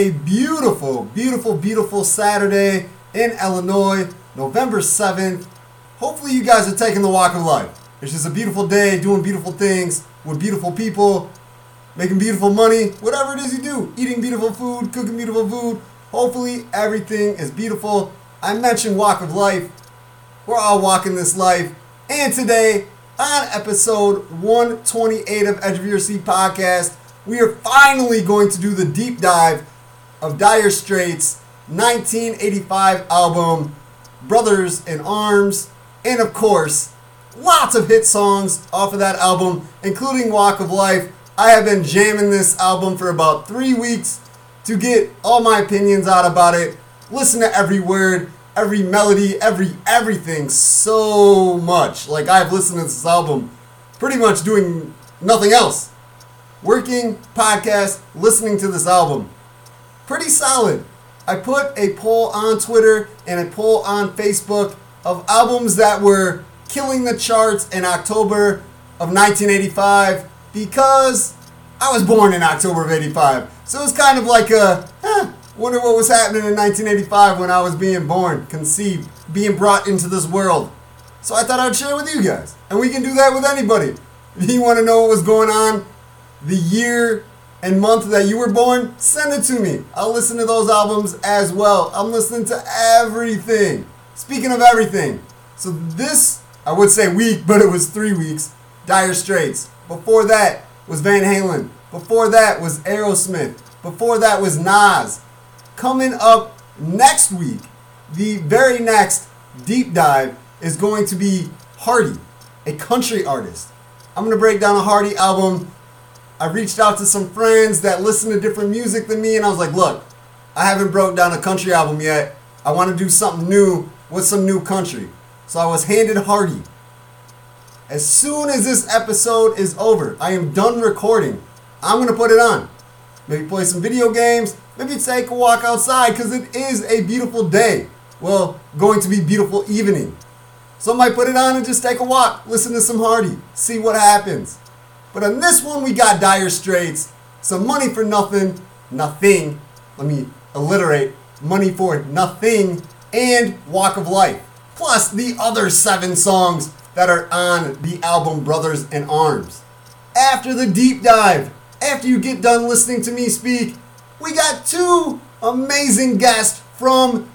a beautiful, beautiful, beautiful Saturday in Illinois, November 7th. Hopefully, you guys are taking the walk of life. It's just a beautiful day, doing beautiful things with beautiful people, making beautiful money, whatever it is you do, eating beautiful food, cooking beautiful food. Hopefully, everything is beautiful. I mentioned walk of life. We're all walking this life. And today, on episode 128 of Edge of Your Seat podcast, we are finally going to do the deep dive of Dire Straits' 1985 album, Brothers in Arms, and of course, lots of hit songs off of that album, including Walk of Life. I have been jamming this album for about three weeks to get all my opinions out about it, listen to every word, every melody, every everything so much. Like I've listened to this album pretty much doing nothing else. Working, podcast, listening to this album. Pretty solid. I put a poll on Twitter and a poll on Facebook of albums that were killing the charts in October of 1985 because I was born in October of 85. So it's kind of like a, eh, wonder what was happening in 1985 when I was being born, conceived, being brought into this world. So I thought I'd share with you guys. And we can do that with anybody. If you want to know what was going on the year and month that you were born, send it to me. I'll listen to those albums as well. I'm listening to everything. Speaking of everything, so this, I would say week, but it was three weeks. Dire Straits. Before that was Van Halen. Before that was Aerosmith. Before that was Nas. Coming up next week, the very next deep dive is going to be Hardy, a country artist. I'm going to break down a Hardy album. I reached out to some friends that listen to different music than me, and I was like, look, I haven't broke down a country album yet. I want to do something new with some new country. So I was handed Hardy. As soon as this episode is over, I am done recording. I'm going to put it on. Maybe play some video games. Maybe take a walk outside because it is a beautiful day. Well, going to be beautiful evening. So I might put it on and just take a walk, listen to some Hardy, see what happens. But on this one, we got Dire Straits. Some money for nothing, nothing. Let me alliterate. Money for nothing and Walk of Life. Plus the other seven songs that are on the album Brothers in Arms. After the deep dive, after you get done listening to me speak, we got two amazing guests from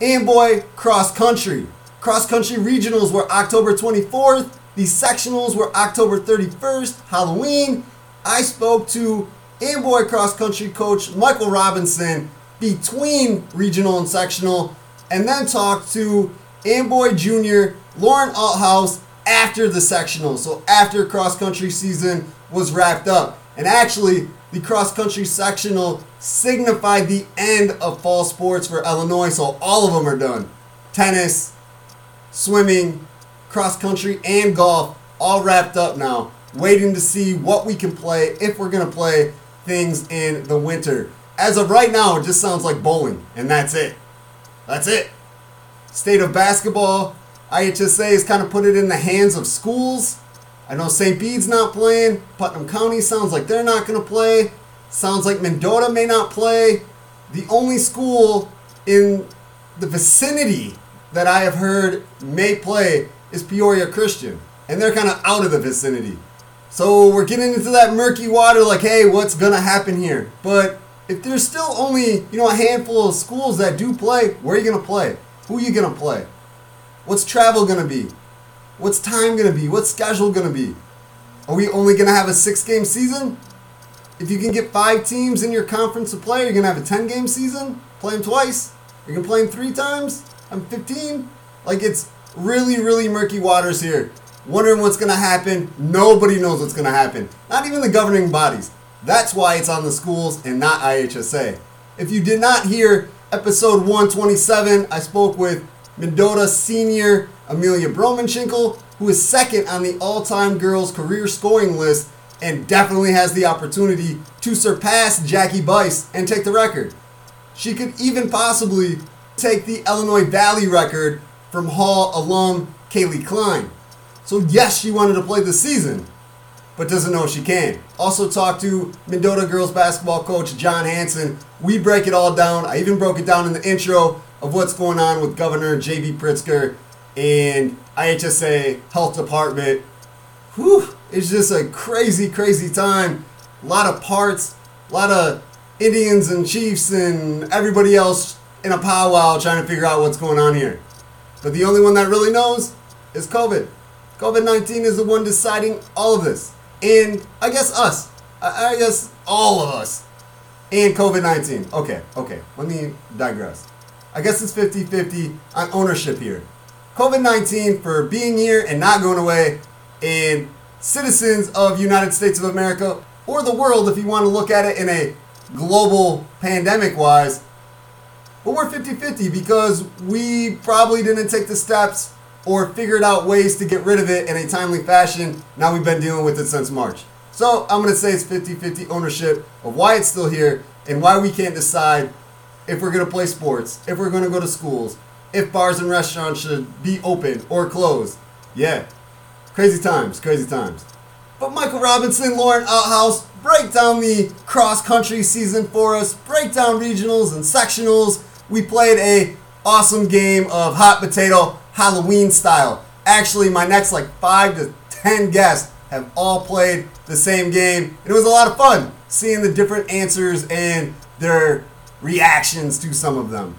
Amboy Cross Country. Cross Country Regionals were October 24th. The sectionals were October 31st, Halloween. I spoke to Amboy Cross Country coach Michael Robinson between regional and sectional, and then talked to Amboy Junior Lauren Althouse after the sectional. So after cross country season was wrapped up. And actually, the cross country sectional signified the end of fall sports for Illinois. So all of them are done. Tennis, swimming, cross country, and golf all wrapped up now. Waiting to see what we can play if we're going to play things in the winter. As of right now, it just sounds like bowling, and that's it. That's it. State of basketball, IHSA has kind of put it in the hands of schools. I know St. Bede's not playing. Putnam County sounds like they're not going to play. Sounds like Mendota may not play. The only school in the vicinity that I have heard may play is Peoria Christian. And they're kind of out of the vicinity. So we're getting into that murky water like, hey, what's going to happen here? But if there's still only, you know, a handful of schools that do play, where are you going to play? Who are you going to play? What's travel going to be? What's time going to be? What's schedule going to be? Are we only going to have a six game season? If you can get five teams in your conference to play, you're going to have a 10 game season? Play them twice? You're going to play them three times? I'm 15? Like, it's really, really murky waters here. Wondering what's going to happen. Nobody knows what's going to happen. Not even the governing bodies. That's why it's on the schools and not IHSA. If you did not hear episode 127, I spoke with Mendota senior Amelia Bromenschenkel, who is second on the all time girls career scoring list and definitely has the opportunity to surpass Jackie Bice and take the record. She could even possibly take the Illinois Valley record from Hall alum Kaylee Klein. So, yes, she wanted to play this season. but doesn't know she can. Also talked to Mendota girls basketball coach John Hanson. We break it all down. I even broke it down in the intro of what's going on with Governor J.B. Pritzker and IHSA Health Department. Whew, it's just a crazy, crazy time. A lot of parts, a lot of Indians and chiefs and everybody else in a powwow trying to figure out what's going on here. But the only one that really knows is COVID. COVID 19 is the one deciding all of this. And I guess us. I, I guess all of us. And COVID 19. Okay, okay. Let me digress. I guess it's 50 50 on ownership here. COVID 19 for being here and not going away, and citizens of United States of America or the world, if you want to look at it in a global pandemic wise. But we're 50 50 because we probably didn't take the steps or figured out ways to get rid of it in a timely fashion. Now we've been dealing with it since March. So I'm going to say it's 50 50 ownership of why it's still here and why we can't decide if we're going to play sports, if we're going to go to schools, if bars and restaurants should be open or closed. Yeah, crazy times, crazy times. But Michael Robinson, Lauren Althouse, break down the cross country season for us, break down regionals and sectionals. We played a awesome game of hot potato Halloween style. Actually, my next like five to ten guests have all played the same game. It was a lot of fun seeing the different answers and their reactions to some of them.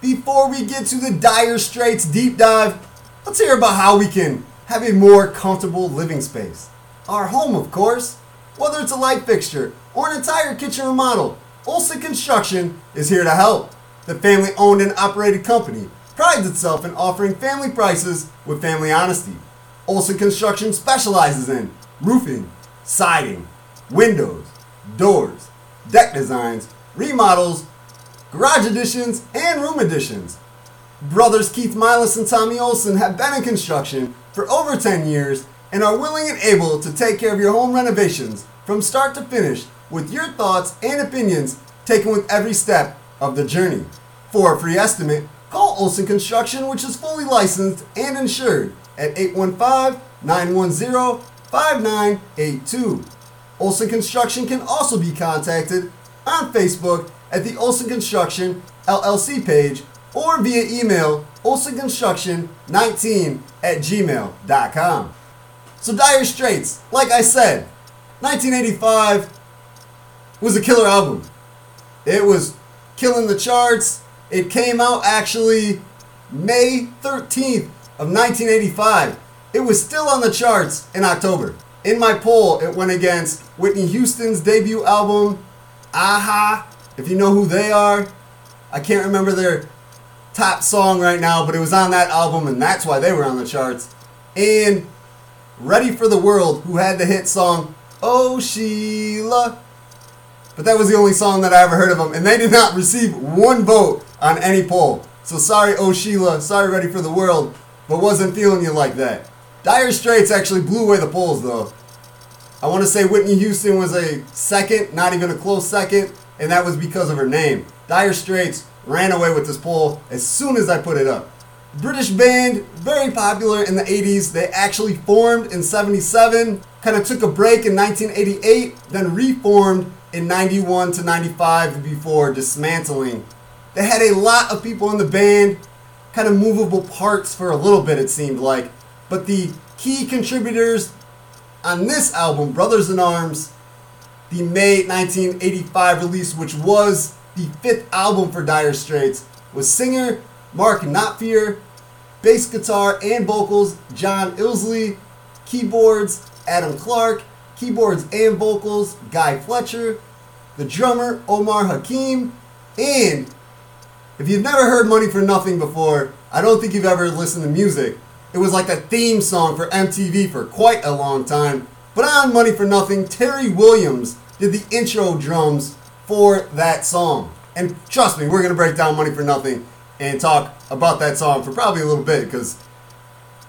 Before we get to the Dire Straits deep dive, let's hear about how we can have a more comfortable living space. Our home, of course. Whether it's a light fixture or an entire kitchen remodel, Olson Construction is here to help. The family owned and operated company prides itself in offering family prices with family honesty. Olson Construction specializes in roofing, siding, windows, doors, deck designs, remodels, garage additions, and room additions. Brothers Keith Milas and Tommy Olson have been in construction for over 10 years and are willing and able to take care of your home renovations from start to finish with your thoughts and opinions taken with every step of the journey. For a free estimate, call Olson Construction, which is fully licensed and insured at 815 910 5982. Olson Construction can also be contacted on Facebook at the Olson Construction LLC page or via email olsonconstruction19 at gmail.com. So Dire Straits, like I said, 1985 was a killer album. It was killing the charts. It came out actually May 13th of 1985. It was still on the charts in October. In my poll, it went against Whitney Houston's debut album, Aha. If you know who they are, I can't remember their top song right now, but it was on that album, and that's why they were on the charts. And Ready for the World, who had the hit song Oh Sheila. But that was the only song that I ever heard of them, and they did not receive one vote on any poll. So sorry, Oh Sheila, sorry, Ready for the World, but wasn't feeling you like that. Dire Straits actually blew away the polls, though. I want to say Whitney Houston was a second, not even a close second, and that was because of her name. Dire Straits ran away with this poll as soon as I put it up. British band, very popular in the 80s. They actually formed in 77, kind of took a break in 1988, then reformed in 91 to 95 before dismantling. They had a lot of people in the band, kind of movable parts for a little bit, it seemed like. But the key contributors on this album, Brothers in Arms, the May 1985 release, which was the fifth album for Dire Straits, was singer Mark Knopfler, bass guitar and vocals John Illsley, keyboards Adam Clark, keyboards and vocals Guy Fletcher, the drummer Omar Hakim, and if you've never heard Money for Nothing before, I don't think you've ever listened to music. It was like a theme song for MTV for quite a long time. But on Money for Nothing, Terry Williams did the intro drums for that song. And trust me, we're going to break down Money for Nothing and talk about that song for probably a little bit because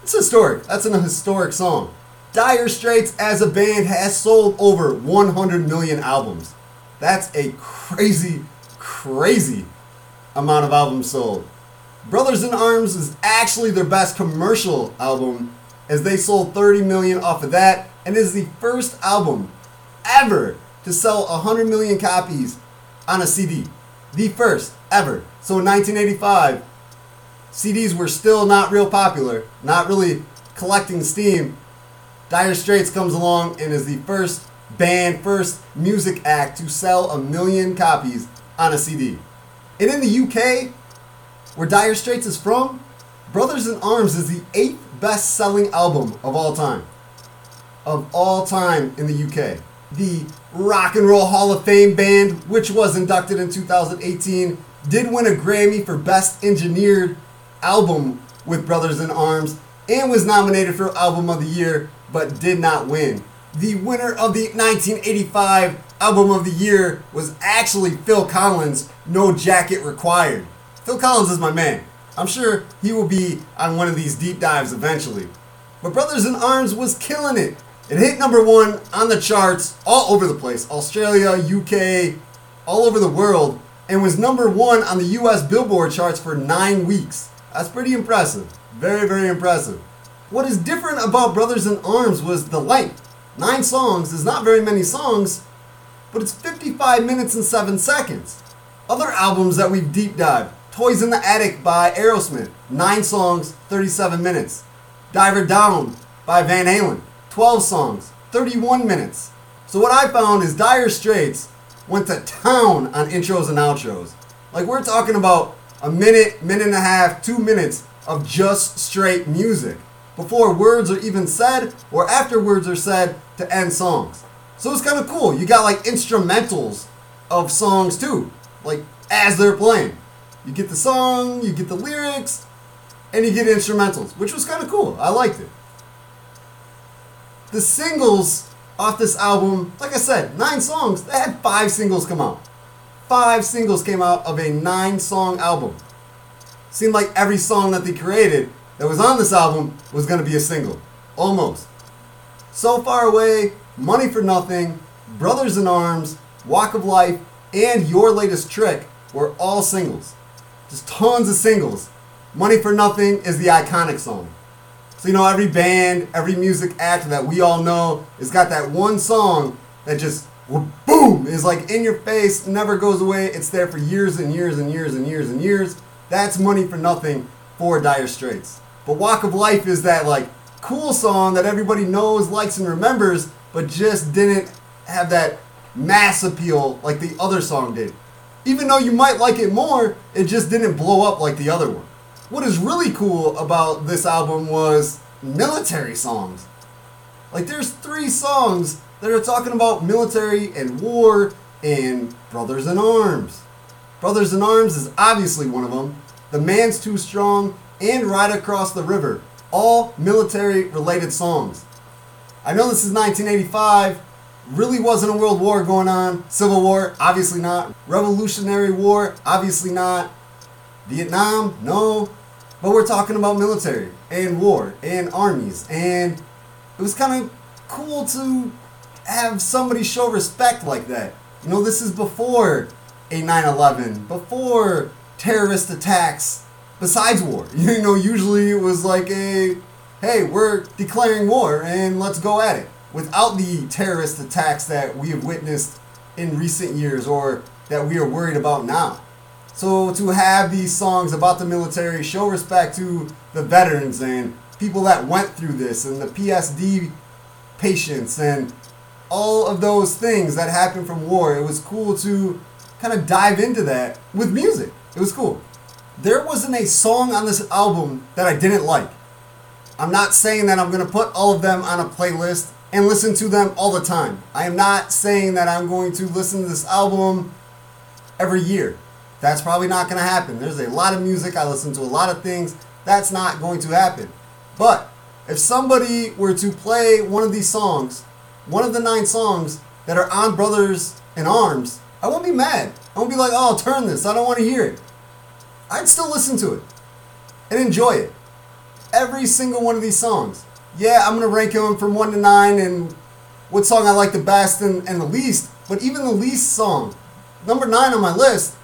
it's historic. That's an historic song. Dire Straits as a band has sold over 100 million albums. That's a crazy, crazy amount of albums sold. Brothers in Arms is actually their best commercial album as they sold 30 million off of that and is the first album ever to sell 100 million copies on a CD. The first ever. So in 1985, CDs were still not real popular, not really collecting steam. Dire Straits comes along and is the first band, first music act to sell a million copies on a CD. And in the UK, where Dire Straits is from, Brothers in Arms is the eighth best selling album of all time. Of all time in the UK. The Rock and Roll Hall of Fame band, which was inducted in 2018, did win a Grammy for Best Engineered Album with Brothers in Arms and was nominated for Album of the Year but did not win. The winner of the 1985 Album of the Year was actually Phil Collins, No Jacket Required. Phil Collins is my man. I'm sure he will be on one of these deep dives eventually. But Brothers in Arms was killing it. It hit number one on the charts all over the place Australia, UK, all over the world, and was number one on the US Billboard charts for nine weeks. That's pretty impressive. Very, very impressive. What is different about Brothers in Arms was the length. Nine songs is not very many songs, but it's 55 minutes and 7 seconds. Other albums that we've deep dived Toys in the Attic by Aerosmith, 9 songs, 37 minutes. Diver Down by Van Halen, 12 songs, 31 minutes. So what I found is Dire Straits went to town on intros and outros. Like we're talking about a minute, minute and a half, two minutes of just straight music before words are even said or after words are said to end songs. So it's kind of cool. You got like instrumentals of songs too, like as they're playing. You get the song, you get the lyrics, and you get instrumentals, which was kind of cool. I liked it. The singles off this album, like I said, nine songs. They had five singles come out. Five singles came out of a nine song album. Seemed like every song that they created that was on this album was going to be a single. Almost. So Far Away, Money for Nothing, Brothers in Arms, Walk of Life, and Your Latest Trick were all singles. Just tons of singles. Money for Nothing is the iconic song. So, you know, every band, every music act that we all know has got that one song that just boom is like in your face, never goes away. It's there for years and years and years and years and years. That's Money for Nothing for Dire Straits. But Walk of Life is that like cool song that everybody knows, likes, and remembers, but just didn't have that mass appeal like the other song did even though you might like it more, it just didn't blow up like the other one. What is really cool about this album was military songs. Like there's three songs that are talking about military and war and Brothers in Arms. Brothers in Arms is obviously one of them. The Man's Too Strong and Ride Across the River. All military related songs. I know this is 1985, really wasn't a world war going on. Civil War, obviously not. Revolutionary War, obviously not. Vietnam, no. But we're talking about military and war and armies. And it was kind of cool to have somebody show respect like that. You know, this is before a 9 11, before terrorist attacks, besides war. You know, usually it was like a hey, we're declaring war and let's go at it without the terrorist attacks that we have witnessed in recent years or that we are worried about now. So to have these songs about the military show respect to the veterans and people that went through this and the PSD patients and all of those things that happened from war, it was cool to kind of dive into that with music. It was cool. There wasn't a song on this album that I didn't like. I'm not saying that I'm going to put all of them on a playlist and listen to them all the time. I am not saying that I'm going to listen to this album every year. That's probably not going to happen. There's a lot of music, I listen to a lot of things. That's not going to happen. But if somebody were to play one of these songs, one of the nine songs that are on Brothers in Arms, I won't be mad. I won't be like, oh, turn this. I don't want to hear it. I'd still listen to it and enjoy it. Every single one of these songs yeah, I'm gonna rank them from one to nine and what song I like the best and, and the least. But even the least song, number nine on my list,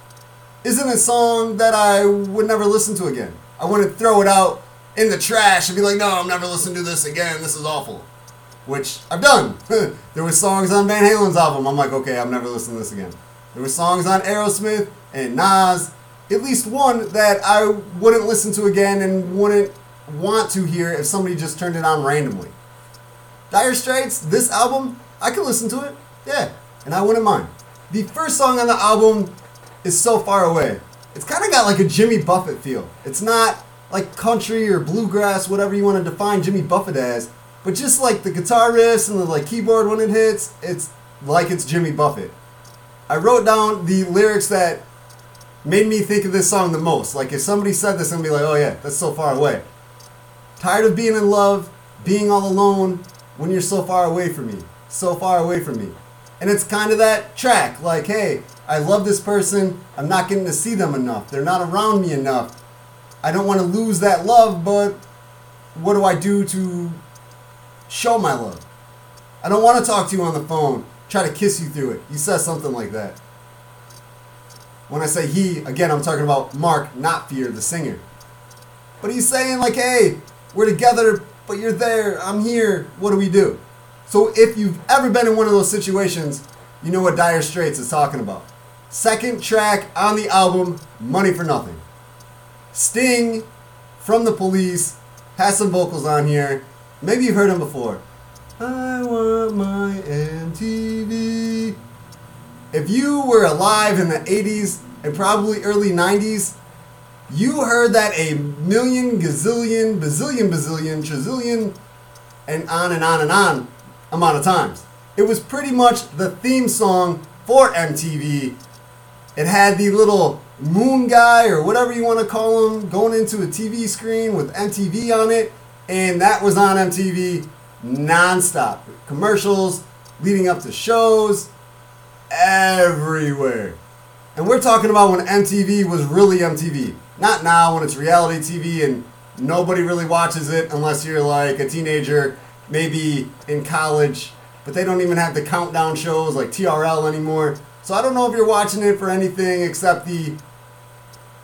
isn't a song that I would never listen to again. I wouldn't throw it out in the trash and be like, no, I'm never listening to this again. This is awful. which I've done. there were songs on Van Halen's album. I'm like, okay, I'm never listening to this again. There were songs on Aerosmith and Nas, at least one that I wouldn't listen to again and wouldn't want to hear if somebody just turned it on randomly. Dire Straits, this album, I could listen to it, yeah, and I wouldn't mind. The first song on the album is So Far Away. It's kind of got like a Jimmy Buffett feel. It's not like country or bluegrass, whatever you want to define Jimmy Buffett as, but just like the guitar riffs and the like keyboard when it hits, it's like it's Jimmy Buffett. I wrote down the lyrics that made me think of this song the most. Like if somebody said this, gonna be like, oh yeah, that's so far away. Tired of being in love, being all alone when you're so far away from me, so far away from me. And it's kind of that track, like, hey, I love this person, I'm not getting to see them enough, they're not around me enough. I don't want to lose that love, but what do I do to show my love? I don't want to talk to you on the phone, try to kiss you through it. You said something like that. When I say he, again, I'm talking about Mark Knopfler, the singer. But he's saying, like, hey, we're together, but you're there, I'm here, what do we do? So if you've ever been in one of those situations, you know what Dire Straits is talking about. Second track on the album, Money for Nothing. Sting from the police has some vocals on here. Maybe you've heard him before. I want my MTV. If you were alive in the 80s and probably early 90s, you heard that a million, gazillion, bazillion, bazillion, trillion, and on and on and on amount of times. It was pretty much the theme song for MTV. It had the little moon guy or whatever you want to call him going into a TV screen with MTV on it, and that was on MTV nonstop. Commercials leading up to shows everywhere. And we're talking about when MTV was really MTV. Not now when it's reality TV and nobody really watches it unless you're like a teenager, maybe in college, but they don't even have the countdown shows like TRL anymore. So I don't know if you're watching it for anything except the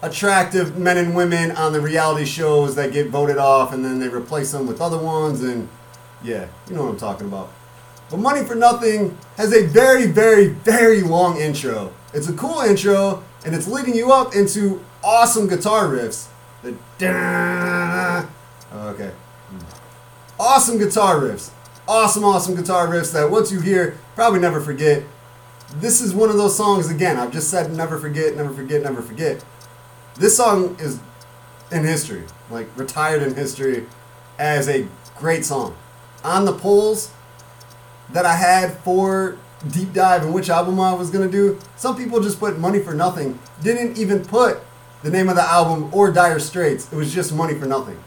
attractive men and women on the reality shows that get voted off and then they replace them with other ones and yeah, you know what I'm talking about. But Money for Nothing has a very, very, very long intro. It's a cool intro and it's leading you up into awesome guitar riffs. The oh, okay. Hmm. Awesome guitar riffs. Awesome, awesome guitar riffs that once you hear, probably never forget. This is one of those songs, again, I've just said never forget, never forget, never forget. This song is in history, like retired in history as a great song. On the polls that I had for deep dive and which album I was gonna do, some people just put Money for Nothing. Didn't even put the name of the album or Dire Straits. It was just Money for Nothing.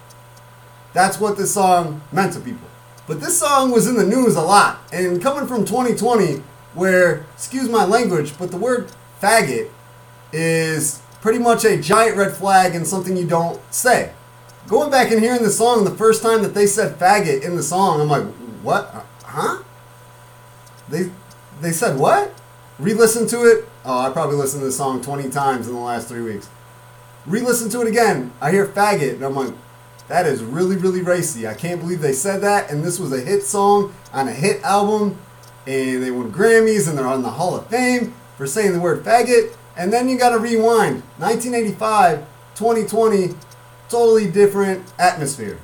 That's what this song meant to people. But this song was in the news a lot, and coming from 2020, where, excuse my language, but the word faggot is pretty much a giant red flag and something you don't say. Going back and hearing the song the first time that they said faggot in the song, I'm like, what? Uh, huh? They they said what? Re-listen to it. Oh, I probably listened to the song 20 times in the last three weeks. Re-listen to it again. I hear faggot, and I'm like, that is really, really racy. I can't believe they said that, and this was a hit song on a hit album, and they won Grammys, and they're on the Hall of Fame for saying the word faggot. And then you got to rewind. 1985, 2020, totally different atmosphere.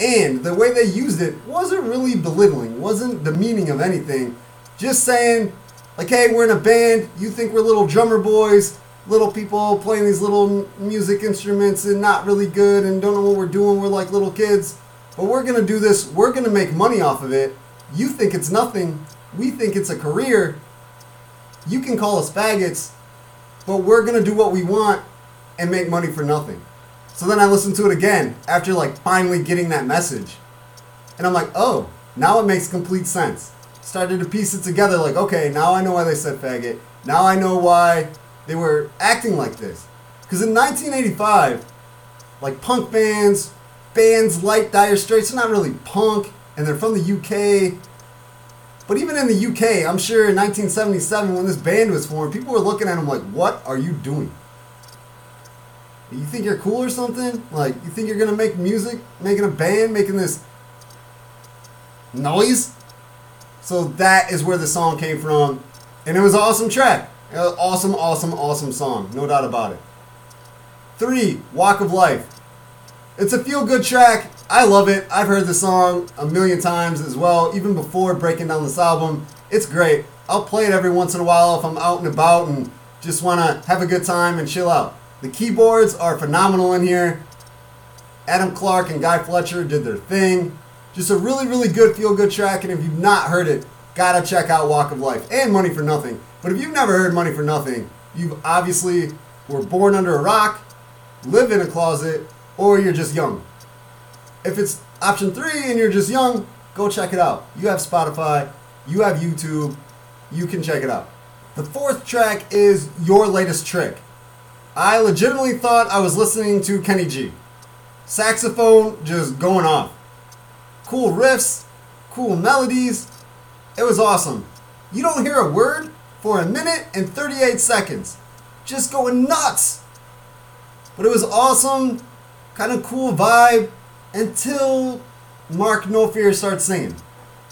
And the way they used it wasn't really belittling, wasn't the meaning of anything. Just saying, like, hey, we're in a band, you think we're little drummer boys, little people playing these little music instruments and not really good and don't know what we're doing, we're like little kids. But we're gonna do this, we're gonna make money off of it. You think it's nothing, we think it's a career. You can call us faggots, but we're gonna do what we want and make money for nothing. So then I listened to it again after like finally getting that message. And I'm like, oh, now it makes complete sense. Started to piece it together like, okay, now I know why they said faggot. Now I know why they were acting like this. Because in 1985, like punk bands, bands like Dire Straits, they're not really punk, and they're from the UK. But even in the UK, I'm sure in 1977 when this band was formed, people were looking at them like, what are you doing? You think you're cool or something? Like, you think you're gonna make music, making a band, making this noise. So that is where the song came from. And it was an awesome track. Awesome, awesome, awesome song. No doubt about it. Three, Walk of Life. It's a feel good track. I love it. I've heard the song a million times as well, even before breaking down this album. It's great. I'll play it every once in a while if I'm out and about and just want to have a good time and chill out. The keyboards are phenomenal in here. Adam Clark and Guy Fletcher did their thing. Just a really, really good feel good track. And if you've not heard it, gotta check out Walk of Life and Money for Nothing. But if you've never heard Money for Nothing, you've obviously were born under a rock, live in a closet, or you're just young. If it's option three and you're just young, go check it out. You have Spotify, you have YouTube, you can check it out. The fourth track is Your Latest Trick. I legitimately thought I was listening to Kenny G. Saxophone just going off cool riffs, cool melodies. It was awesome. You don't hear a word for a minute and 38 seconds. Just going nuts. But it was awesome, kind of cool vibe until Mark Knopfler starts singing.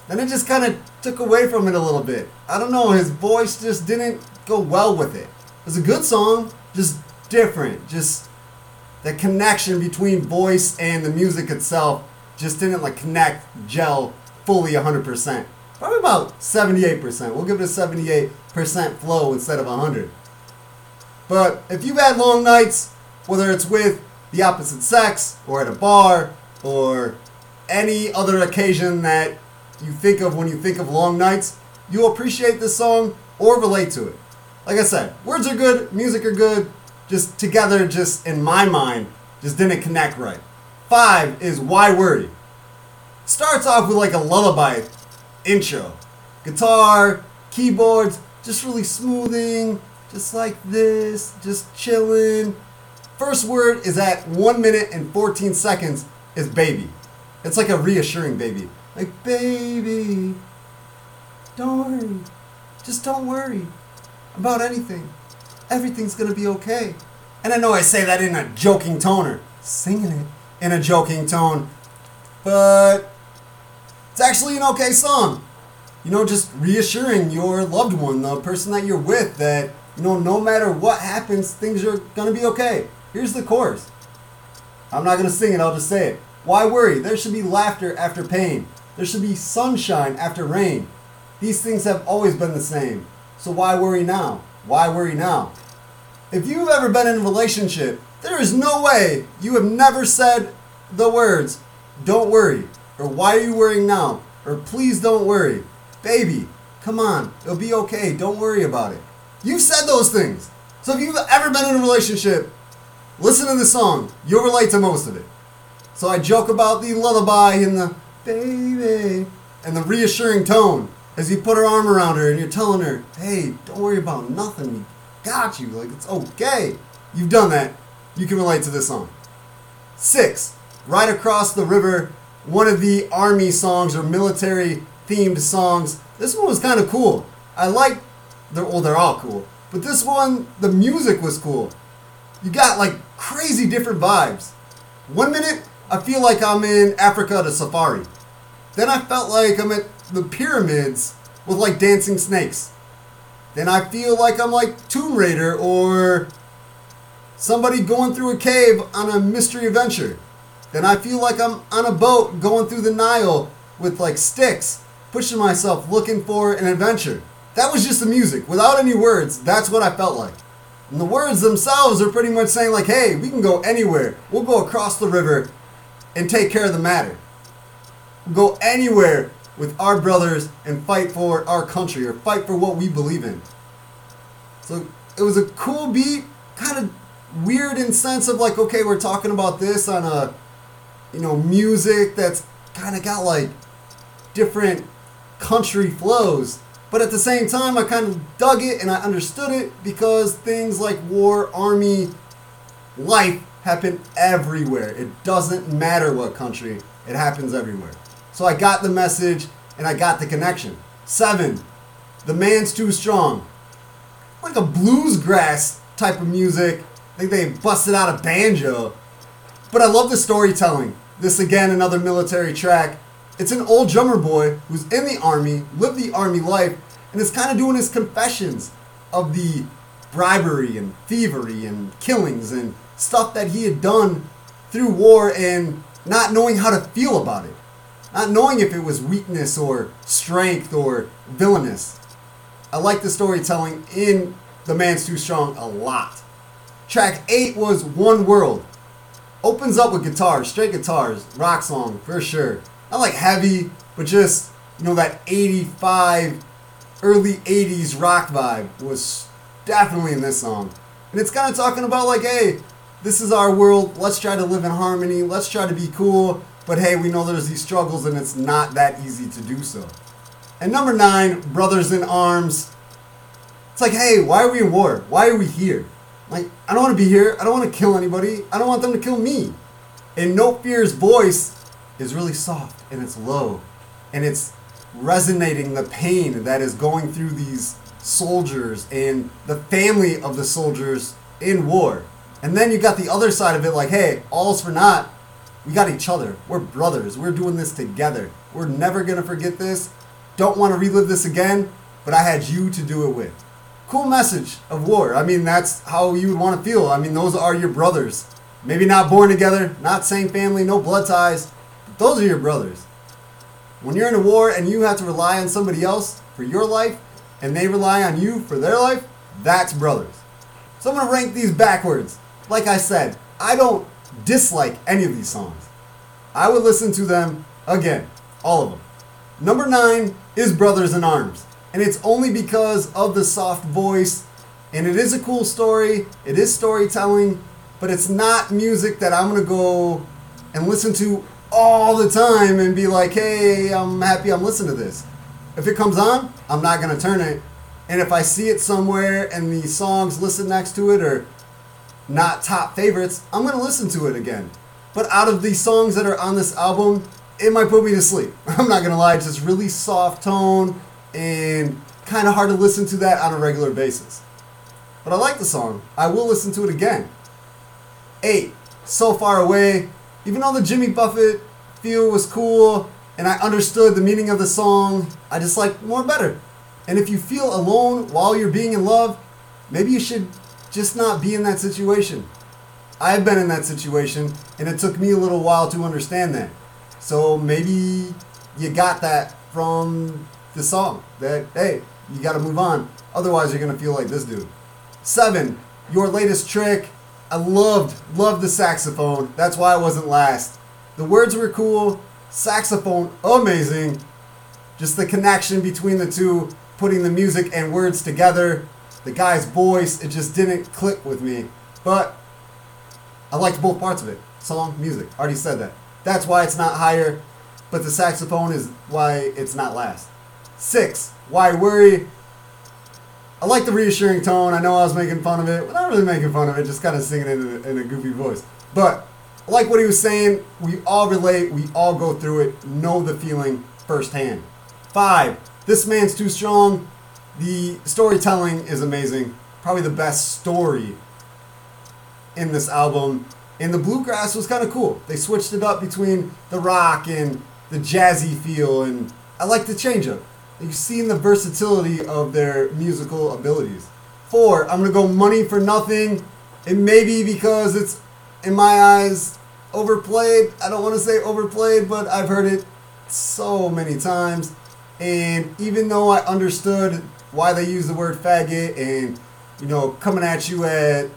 Then it just kind of took away from it a little bit. I don't know, his voice just didn't go well with it. It was a good song, just different. Just the connection between voice and the music itself just didn't like connect, gel fully 100%. Probably about 78%. We'll give it a 78% flow instead of 100. But if you've had long nights, whether it's with the opposite sex or at a bar or any other occasion that you think of when you think of long nights, you'll appreciate this song or relate to it. Like I said, words are good, music are good, just together, just in my mind, just didn't connect right. Five is Why Worry. Starts off with like a lullaby intro. Guitar, keyboards, just really smoothing, just like this, just chilling. First word is at 1 minute and 14 seconds is baby. It's like a reassuring baby. Like, baby, don't worry. Just don't worry about anything. Everything's gonna be okay. And I know I say that in a joking tone or singing it in a joking tone. But it's actually an okay song. You know, just reassuring your loved one, the person that you're with, that, you know, no matter what happens, things are to be okay. Here's the chorus. I'm not to sing it, I'll just say it. Why worry? There should be laughter after pain. There should be sunshine after rain. These things have always been the same. So why worry now? Why worry now? If you've ever been in a relationship there is no way you have never said the words, don't worry, or why are you worrying now, or please don't worry. Baby, come on, it'll be okay, don't worry about it. You've said those things. So if you've ever been in a relationship, listen to the song. You'll relate to most of it. So I joke about the lullaby and the baby and the reassuring tone as you put her arm around her and you're telling her, hey, don't worry about nothing. We got you. Like, it's okay. You've done that you can relate to this song. Six, Ride Across the River, one of the army songs or military themed songs. This one was kind of cool. I like, they're, well, they're all cool, but this one, the music was cool. You got like crazy different vibes. One minute, I feel like I'm in Africa at a safari. Then I felt like I'm at the pyramids with like dancing snakes. Then I feel like I'm like Tomb Raider or somebody going through a cave on a mystery adventure. Then I feel like I'm on a boat going through the Nile with like sticks, pushing myself looking for an adventure. That was just the music, without any words. That's what I felt like. And the words themselves are pretty much saying, like, hey, we can go anywhere. We'll go across the river and take care of the matter. We'll go anywhere with our brothers and fight for our country or fight for what we believe in. So it was a cool beat, kind of weird in sense of like, okay, we're talking about this on a, you know, music that's kind of got like different country flows. But at the same time, I kind of dug it and I understood it because things like war, army, life happen everywhere. It doesn't matter what country, it happens everywhere. So I got the message and I got the connection. Seven, the man's too strong. Like a bluesgrass type of music I think they busted out a banjo. But I love the storytelling. This again, another military track. It's an old drummer boy who's in the army, lived the army life, and is kind of doing his confessions of the bribery and thievery and killings and stuff that he had done through war and not knowing how to feel about it. Not knowing if it was weakness or strength or villainous. I like the storytelling in The Man's Too Strong a lot. Track 8 was One World. Opens up with guitars, straight guitars, rock song for sure. Not like heavy, but just, you know, that 85, early 80s rock vibe was definitely in this song. And it's kind of talking about like, hey, this is our world. Let's try to live in harmony. Let's try to be cool. But hey, we know there's these struggles and it's not that easy to do so. And number nine, Brothers in Arms. It's like, hey, why are we in war? Why are we here? Like, I don't want to be here. I don't want to kill anybody. I don't want them to kill me. And Knopfler's voice is really soft and it's low. And it's resonating the pain that is going through these soldiers and the family of the soldiers in war. And then you got the other side of it like, hey, all's for naught. We got each other. We're brothers. We're doing this together. We're never going to forget this. Don't want to relive this again, but I had you to do it with. Cool message of war. I mean, that's how you would want to feel. I mean, those are your brothers. Maybe not born together, not same family, no blood ties. But those are your brothers. When you're in a war and you have to rely on somebody else for your life, and they rely on you for their life, that's brothers. So I'm going to rank these backwards. Like I said, I don't dislike any of these songs. I would listen to them again, all of them. Number nine is Brothers in Arms, and it's only because of the soft voice, and it is a cool story, it is storytelling, but it's not music that I'm gonna go and listen to all the time and be like, hey, I'm happy I'm listening to this. If it comes on, I'm not gonna turn it. And if I see it somewhere and the songs listed next to it or not top favorites, I'm gonna listen to it again. But out of the songs that are on this album, it might put me to sleep. I'm not gonna lie, it's just really soft tone and kind of hard to listen to that on a regular basis. But I like the song. I will listen to it again. Eight, So Far Away. Even though the Jimmy Buffett feel was cool and I understood the meaning of the song, I just like more better. And if you feel alone while you're being in love, maybe you should just not be in that situation. I've been in that situation, and it took me a little while to understand that. So maybe you got that from the song that, hey, you got to move on. Otherwise, you're going to feel like this dude. Seven, your latest trick. I loved, loved the saxophone. That's why I wasn't last. The words were cool. Saxophone, amazing. Just the connection between the two, putting the music and words together the guy's voice, it just didn't click with me. But I liked both parts of it song, music. Already said that. That's why it's not higher, but the saxophone is why it's not last. Six, why worry? I like the reassuring tone. I know I was making fun of it, but not really making fun of it, just kind of singing it in a, in a goofy voice. But I like what he was saying. We all relate, we all go through it, know the feeling firsthand. Five, this man's too strong. The storytelling is amazing. Probably the best story in this album. And the bluegrass was kind of cool. They switched it up between the rock and the jazzy feel, and I like the change up. You've seen the versatility of their musical abilities. Four, I'm gonna go money for nothing. It may be because it's, in my eyes, overplayed. I don't want to say overplayed, but I've heard it so many times. And even though I understood why they use the word faggot and you know coming at you at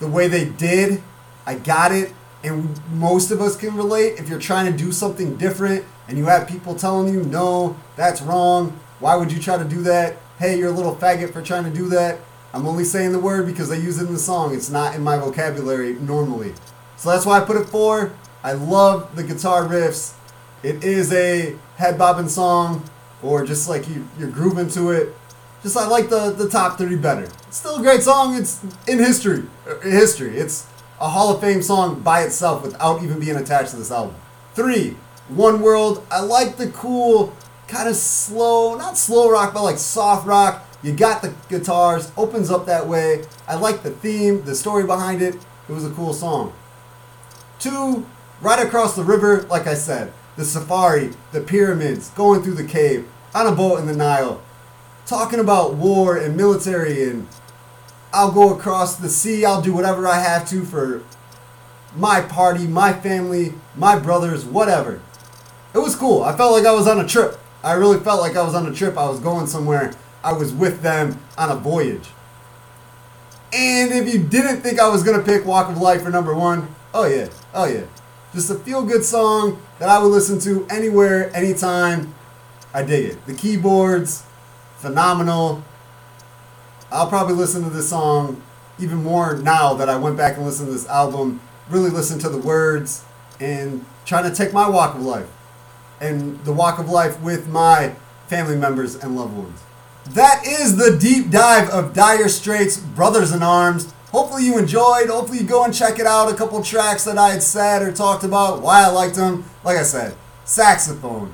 the way they did i got it. And most of us can relate. If you're trying to do something different and you have people telling you no that's wrong. Why would you try to do that? Hey you're a little faggot for trying to do that. I'm only saying the word because i use it in the song. It's not in my vocabulary normally. So that's why i put it four i love the guitar riffs. It is a head bobbing song or just like you, you're grooving to it just I like the, the top three better. Still a great song. It's in history. In history. It's a Hall of Fame song by itself without even being attached to this album. Three, One World. I like the cool, kind of slow, not slow rock, but like soft rock. You got the guitars, opens up that way. I like the theme, the story behind it. It was a cool song. Two, Ride Across the River, like I said. the safari, the pyramids, going through the cave, on a boat in the Nile, talking about war and military and I'll go across the sea, I'll do whatever I have to for my party, my family, my brothers, whatever. It was cool. I felt like I was on a trip. I really felt like I was on a trip. I was going somewhere. I was with them on a voyage. And if you didn't think I was going to pick Walk of Life for number one, oh yeah, oh yeah. Just a feel good song that I would listen to anywhere, anytime. I dig it. The keyboards, phenomenal. I'll probably listen to this song even more now that I went back and listened to this album. Really listen to the words and trying to take my walk of life and the walk of life with my family members and loved ones. That is the deep dive of Dire Straits Brothers in Arms. Hopefully you enjoyed. Hopefully you go and check it out. A couple tracks that I had said or talked about, why I liked them. Like I said, saxophone,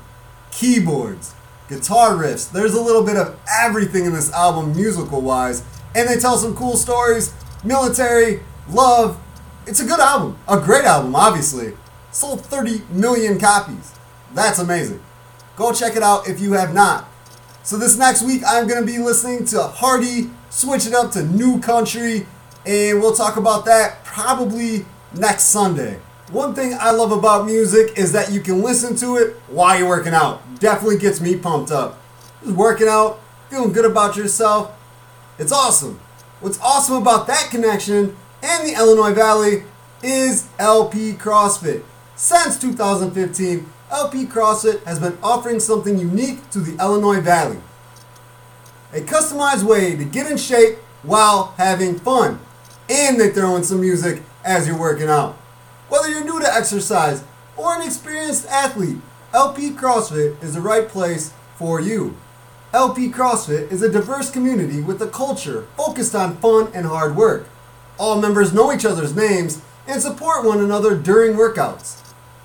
keyboards, guitar riffs. There's a little bit of everything in this album, musical wise. And they tell some cool stories military, love. It's a good album. A great album, obviously. Sold 30 million copies. That's amazing. Go check it out if you have not. So, this next week, I'm going to be listening to Hardy, switch it up to New Country, and we'll talk about that probably next Sunday. One thing I love about music is that you can listen to it while you're working out. Definitely gets me pumped up. Just working out, feeling good about yourself. It's awesome. What's awesome about that connection and the Illinois Valley is LP CrossFit. Since 2015, LP CrossFit has been offering something unique to the Illinois Valley. A customized way to get in shape while having fun. And they throw in some music as you're working out. Whether you're new to exercise or an experienced athlete, LP CrossFit is the right place for you. LP CrossFit is a diverse community with a culture focused on fun and hard work. All members know each other's names and support one another during workouts.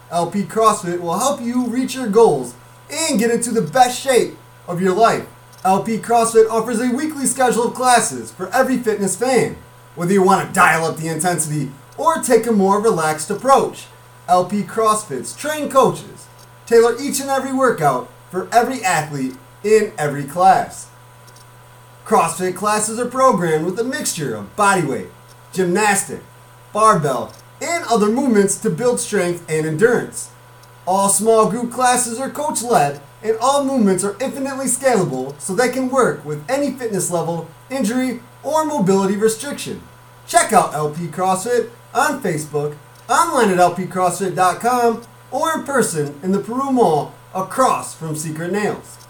LP CrossFit will help you reach your goals and get into the best shape of your life. LP CrossFit offers a weekly schedule of classes for every fitness fan. Whether you want to dial up the intensity or take a more relaxed approach. LP CrossFit's trained coaches tailor each and every workout for every athlete in every class. CrossFit classes are programmed with a mixture of bodyweight, gymnastic, barbell, and other movements to build strength and endurance. All small group classes are coach led, and all movements are infinitely scalable so they can work with any fitness level, injury, or mobility restriction. Check out LP CrossFit on Facebook, online at lpcrossfit.com, or in person in the Peru Mall across from Secret Nails.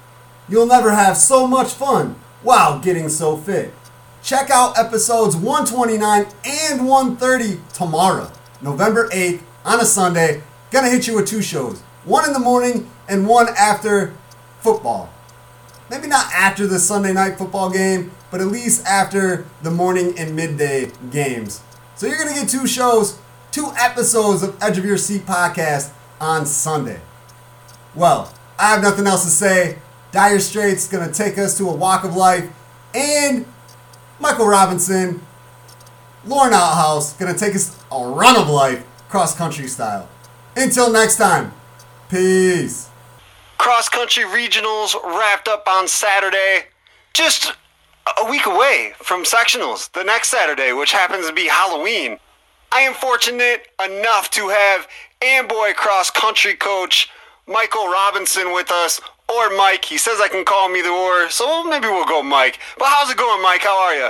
You'll never have so much fun while getting so fit. Check out episodes 129 and 130 tomorrow, November 8th, on a Sunday. Gonna hit you with two shows one in the morning and one after football. Maybe not after the Sunday night football game, but at least after the morning and midday games. So you're going to get two shows, two episodes of Edge of Your Seat podcast on Sunday. Well, I have nothing else to say. Dire Straits going to take us to a walk of life, and Michael Robinson, Lauren Althouse going to take us a run of life, cross country style. Until next time, peace. Cross country regionals wrapped up on Saturday. Just a week away from sectionals the next Saturday, which happens to be Halloween. I am fortunate enough to have Amboy cross country coach Michael Robinson with us, or Mike. He says I can call him either or, so maybe we'll go Mike. But how's it going, Mike? How are you?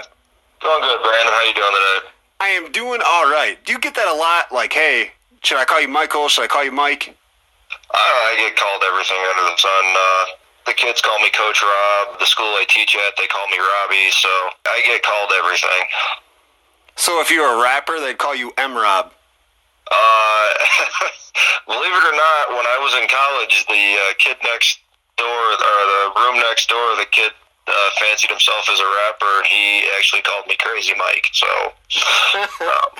Doing good, Brandon. How you doing today? I am doing all right. Do you get that a lot? Like, hey, should I call you Michael? Should I call you Mike? I, I get called everything under the sun. Uh, the kids call me Coach Rob. The school I teach at, they call me Robbie. So I get called everything. So if you're a rapper, they'd call you M Rob. Uh, believe it or not, when I was in college, the uh, kid next door, or the room next door, the kid uh, fancied himself as a rapper, he actually called me Crazy Mike. So, um,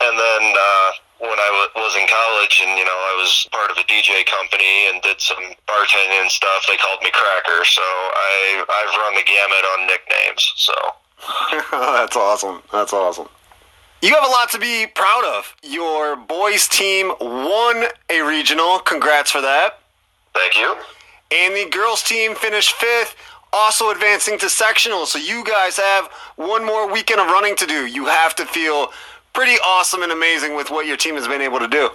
and then uh, when I was in college, and you know, I was part of a DJ company and did some bartending and stuff. They called me Cracker. So I I've run the gamut on nicknames. So. That's awesome. That's awesome. You have a lot to be proud of. Your boys team won a regional. Congrats for that. Thank you. And the girls team finished fifth, also advancing to sectional. So you guys have one more weekend of running to do. You have to feel pretty awesome and amazing with what your team has been able to do.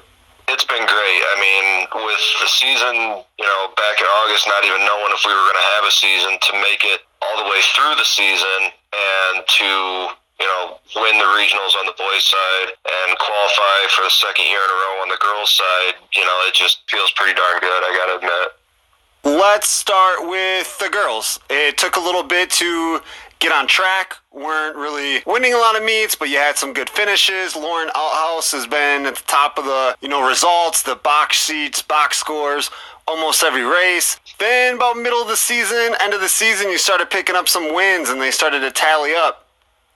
It's been great. I mean, with the season, you know, back in August, not even knowing if we were going to have a season, to make it all the way through the season and to you know, win the regionals on the boys' side and qualify for the second year in a row on the girls' side, you know, it just feels pretty darn good, I got to admit. Let's start with the girls. It took a little bit to get on track. weren't really winning a lot of meets, but you had some good finishes. Lauren Althouse has been at the top of the, you know, results, the box sheets, box scores, almost every race. Then about middle of the season, end of the season, you started picking up some wins and they started to tally up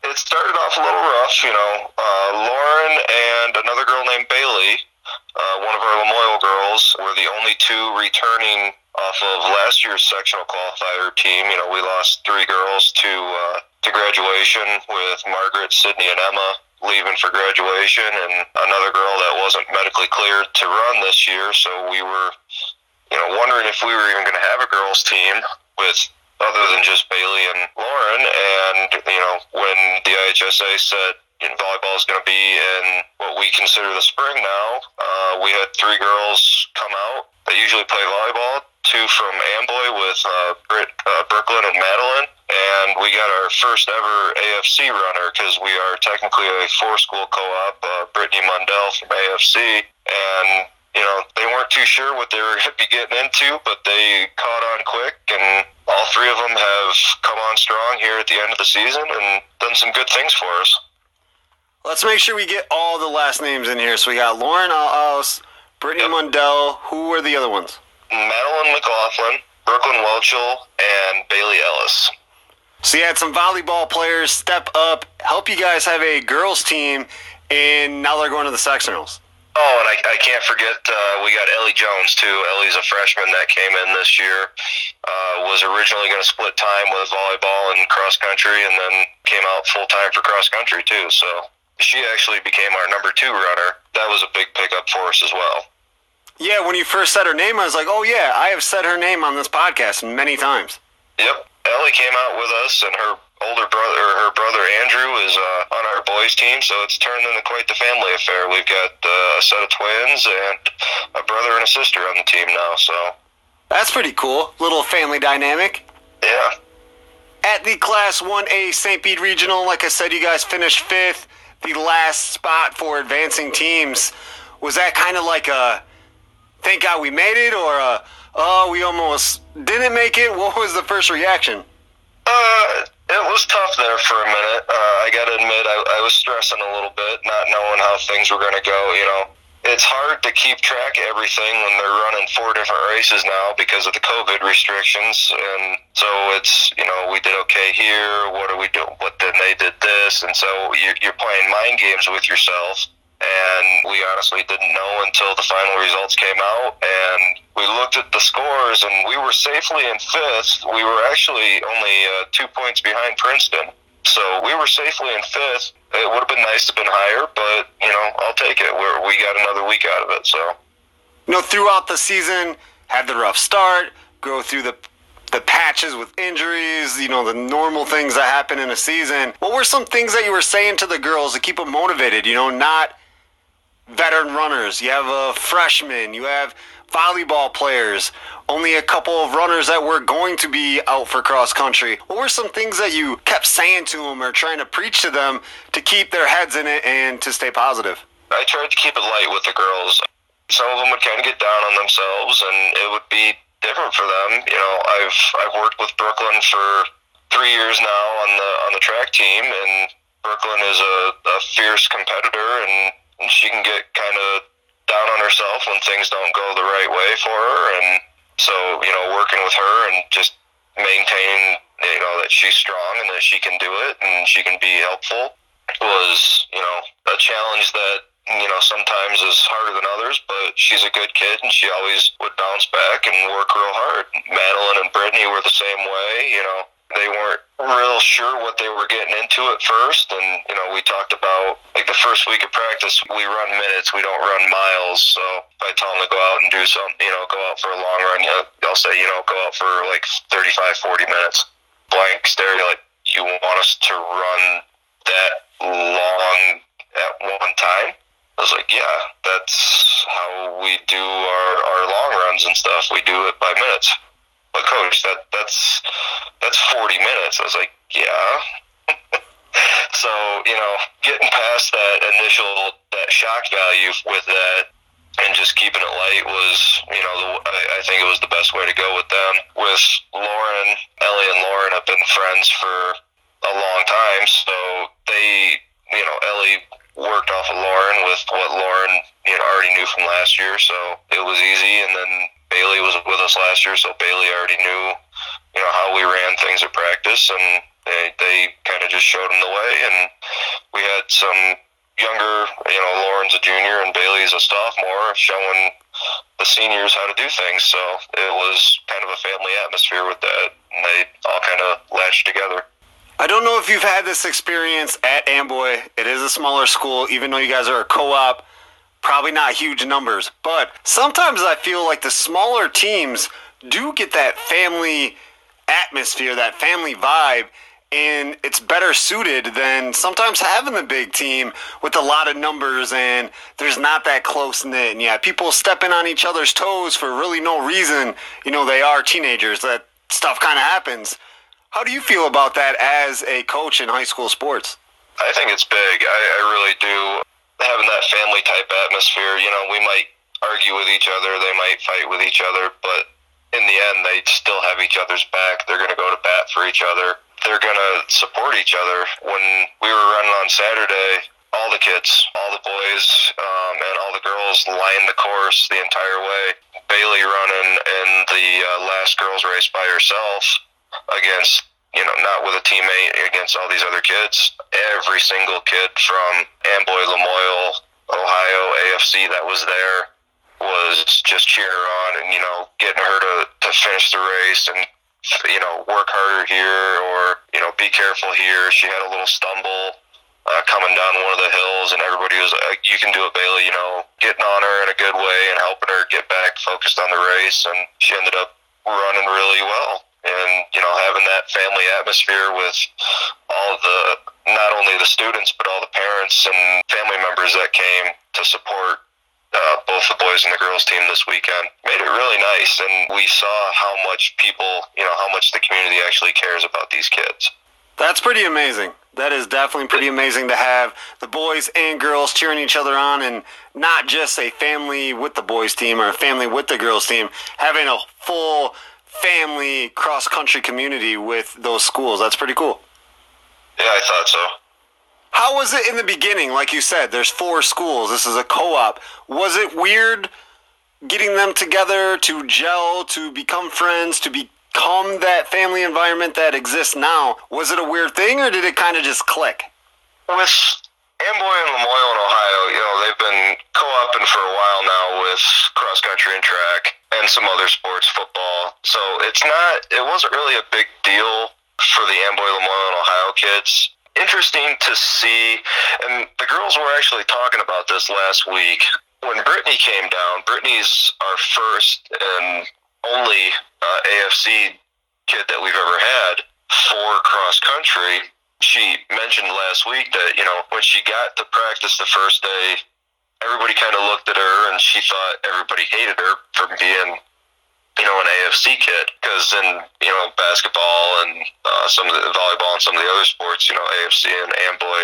it started off a little rough, you know. Uh, Lauren and another girl named Bailey, uh, one of our Lamoille girls, were the only two returning off of last year's sectional qualifier team. You know, we lost three girls to uh, to graduation with Margaret, Sydney, and Emma leaving for graduation, and another girl that wasn't medically cleared to run this year. So we were, you know, wondering if we were even going to have a girls team with other than just Bailey and Lauren. And, you know, when the IHSA said volleyball is going to be in what we consider the spring now, uh, we had three girls come out that usually play volleyball, two from Amboy with uh, Britt, uh, Brooklyn and Madeline. And we got our first ever AFC runner because we are technically a four school co op, uh, Brittany Mundell from AFC. And you know, they weren't too sure what they were going to be getting into, but they caught on quick, and all three of them have come on strong here at the end of the season and done some good things for us. Let's make sure we get all the last names in here. So we got Lauren Althouse, Brittany yep. Mundell. Who were the other ones? Madeline McLaughlin, Brooklyn Welchel, and Bailey Ellis. So you had some volleyball players step up, help you guys have a girls team, and now they're going to the sectionals. Oh, and I, I can't forget uh, we got Ellie Jones too. Ellie's a freshman that came in this year. Uh, was originally going to split time with volleyball and cross country, and then came out full time for cross country too. So she actually became our number two runner. That was a big pickup for us as well. Yeah, when you first said her name, I was like, oh yeah, I have said her name on this podcast many times. Yep, Ellie came out with us, and her older brother, her brother Andrew, is uh, on our boys team, so it's turned into quite the family affair. We've got uh, a set of twins and a brother and a sister on the team now. So that's pretty cool. Little family dynamic. Yeah. At the Class 1A St. Bede Regional, like I said, you guys finished fifth. The last spot for advancing teams. Was that kind of like a thank God we made it, or a oh we almost didn't make it? What was the first reaction? Uh, it was tough there for a minute. Uh, I got to admit, I, I was stressing a little bit, not knowing how things were going to go. You know, it's hard to keep track of everything when they're running four different races now because of the COVID restrictions. And so it's, you know, we did okay here. What are we doing? But then they did this. And so you're, you're playing mind games with yourself and we honestly didn't know until the final results came out. And we looked at the scores and we were safely in fifth. We were actually only uh, two points behind princeton. So we were safely in fifth. It would have been nice to have been higher but you know i'll take it. We're, we got another week out of it so. You know throughout the season had the rough start go through the the patches with injuries, you know, the normal things that happen in a season. What were some things that you were saying to the girls to keep them motivated? You know, not veteran runners, you have a freshman, you have volleyball players, only a couple of runners that were going to be out for cross country. What were some things that you kept saying to them or trying to preach to them to keep their heads in it and to stay positive? I tried to keep it light with the girls. Some of them would kind of get down on themselves, and it would be different for them. You know, I've I've worked with Brooklyn for three years now on the on the track team, and Brooklyn is a, a fierce competitor, and and she can get kind of down on herself when things don't go the right way for her. And so, you know, working with her and just maintaining, you know, that she's strong and that she can do it and she can be helpful was, you know, a challenge that you know, sometimes is harder than others, but she's a good kid and she always would bounce back and work real hard. Madeline and Brittany were the same way, you know. They weren't real sure what they were getting into at first. And, you know, we talked about like the first week of practice, we run minutes, we don't run miles. So if I tell them to go out and do something, you know, go out for a long run, you know, they'll say, you know, go out for like 35, 40 minutes. Blank stare, like, you want us to run that long at one time? I was like, yeah, that's how we do our, our long runs and stuff. We do it by minutes but coach, that that's that's 40 minutes. I was like, yeah. so you know, getting past that initial that shock value with that and just keeping it light was, you know, I, I think it was the best way to go with them. With Lauren, Ellie and Lauren have been friends for a long time, so they, you know, Ellie worked off of Lauren with what Lauren, you know, already knew from last year, so it was easy. And then Bailey was with us last year, so Bailey already knew, you know, how we ran things at practice, and they they kind of just showed him the way. And we had some younger, you know, Lauren's a junior and Bailey's a sophomore, showing the seniors how to do things. So it was kind of a family atmosphere with that, and they all kind of latched together. I don't know if you've had this experience at Amboy. It is a smaller school, even though you guys are a co-op probably not huge numbers, but sometimes I feel like the smaller teams do get that family atmosphere, that family vibe, and it's better suited than sometimes having the big team with a lot of numbers and there's not that close knit. And yeah, people stepping on each other's toes for really no reason. You know, they are teenagers. That stuff kind of happens. How do you feel about that as a coach in high school sports? I think it's big. I, I really do having that family type atmosphere. You know, we might argue with each other, they might fight with each other, but in the end, they still have each other's back. They're going to go to bat for each other. They're going to support each other. When we were running on Saturday, all the kids, all the boys, um, and all the girls lined the course the entire way. Bailey running in the uh, last girls race by herself against you know, not with a teammate against all these other kids. Every single kid from Amboy, Lamoille, Ohio, AFC that was there was just cheering her on and, you know, getting her to, to finish the race and, you know, work harder here or, you know, be careful here. She had a little stumble uh, coming down one of the hills and everybody was like, you can do it, Bailey, you know, getting on her in a good way and helping her get back focused on the race. And she ended up running really well and you know having that family atmosphere with all the not only the students but all the parents and family members that came to support uh, both the boys and the girls team this weekend made it really nice. And we saw how much people you know how much the community actually cares about these kids. That's pretty amazing. That is definitely pretty amazing to have the boys and girls cheering each other on and not just a family with the boys team or a family with the girls team having a full family cross country community with those schools. That's pretty cool. Yeah, I thought so. How was it in the beginning? Like you said, there's four schools. This is a co op. Was it weird getting them together to gel, to become friends, to become that family environment that exists now? Was it a weird thing or did it kind of just click? With Amboy and Lamoille in Ohio, you know, they've been co-oping for a while now with cross country and track and some other sports, football. So it's not, it wasn't really a big deal for the Amboy, Lamoille, and Ohio kids. Interesting to see, and the girls were actually talking about this last week. When Brittany came down, Brittany's our first and only uh, AFC kid that we've ever had for cross country she mentioned last week that you know when she got to practice the first day, everybody kind of looked at her and she thought everybody hated her for being you know an AFC kid because in you know basketball and uh, some of the volleyball and some of the other sports, you know AFC and Amboy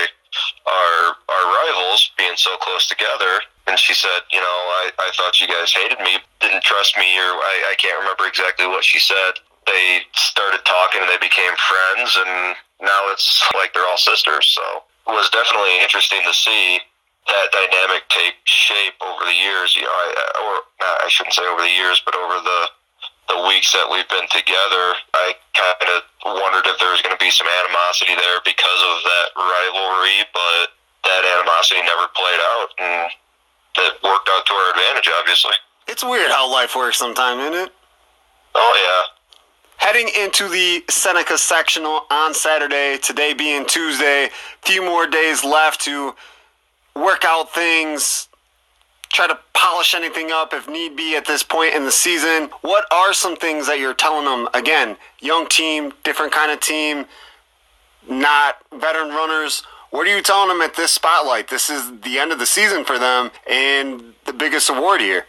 are are rivals being so close together. And she said, you know, I, I thought you guys hated me, didn't trust me, or I, I can't remember exactly what she said. They started talking and they became friends, and now it's like they're all sisters. So it was definitely interesting to see that dynamic take shape over the years. You know, I, uh, or I shouldn't say over the years, but over the the weeks that we've been together, I kind of wondered if there was going to be some animosity there because of that rivalry, but that animosity never played out, and it worked out to our advantage, obviously. It's weird how life works sometimes, isn't it? Oh yeah. Heading into the Seneca sectional on Saturday, today being Tuesday, few more days left to work out things, try to polish anything up if need be at this point in the season. What are some things that you're telling them? Again, young team, different kind of team, not veteran runners. What are you telling them at this spotlight? This is the end of the season for them and the biggest award here.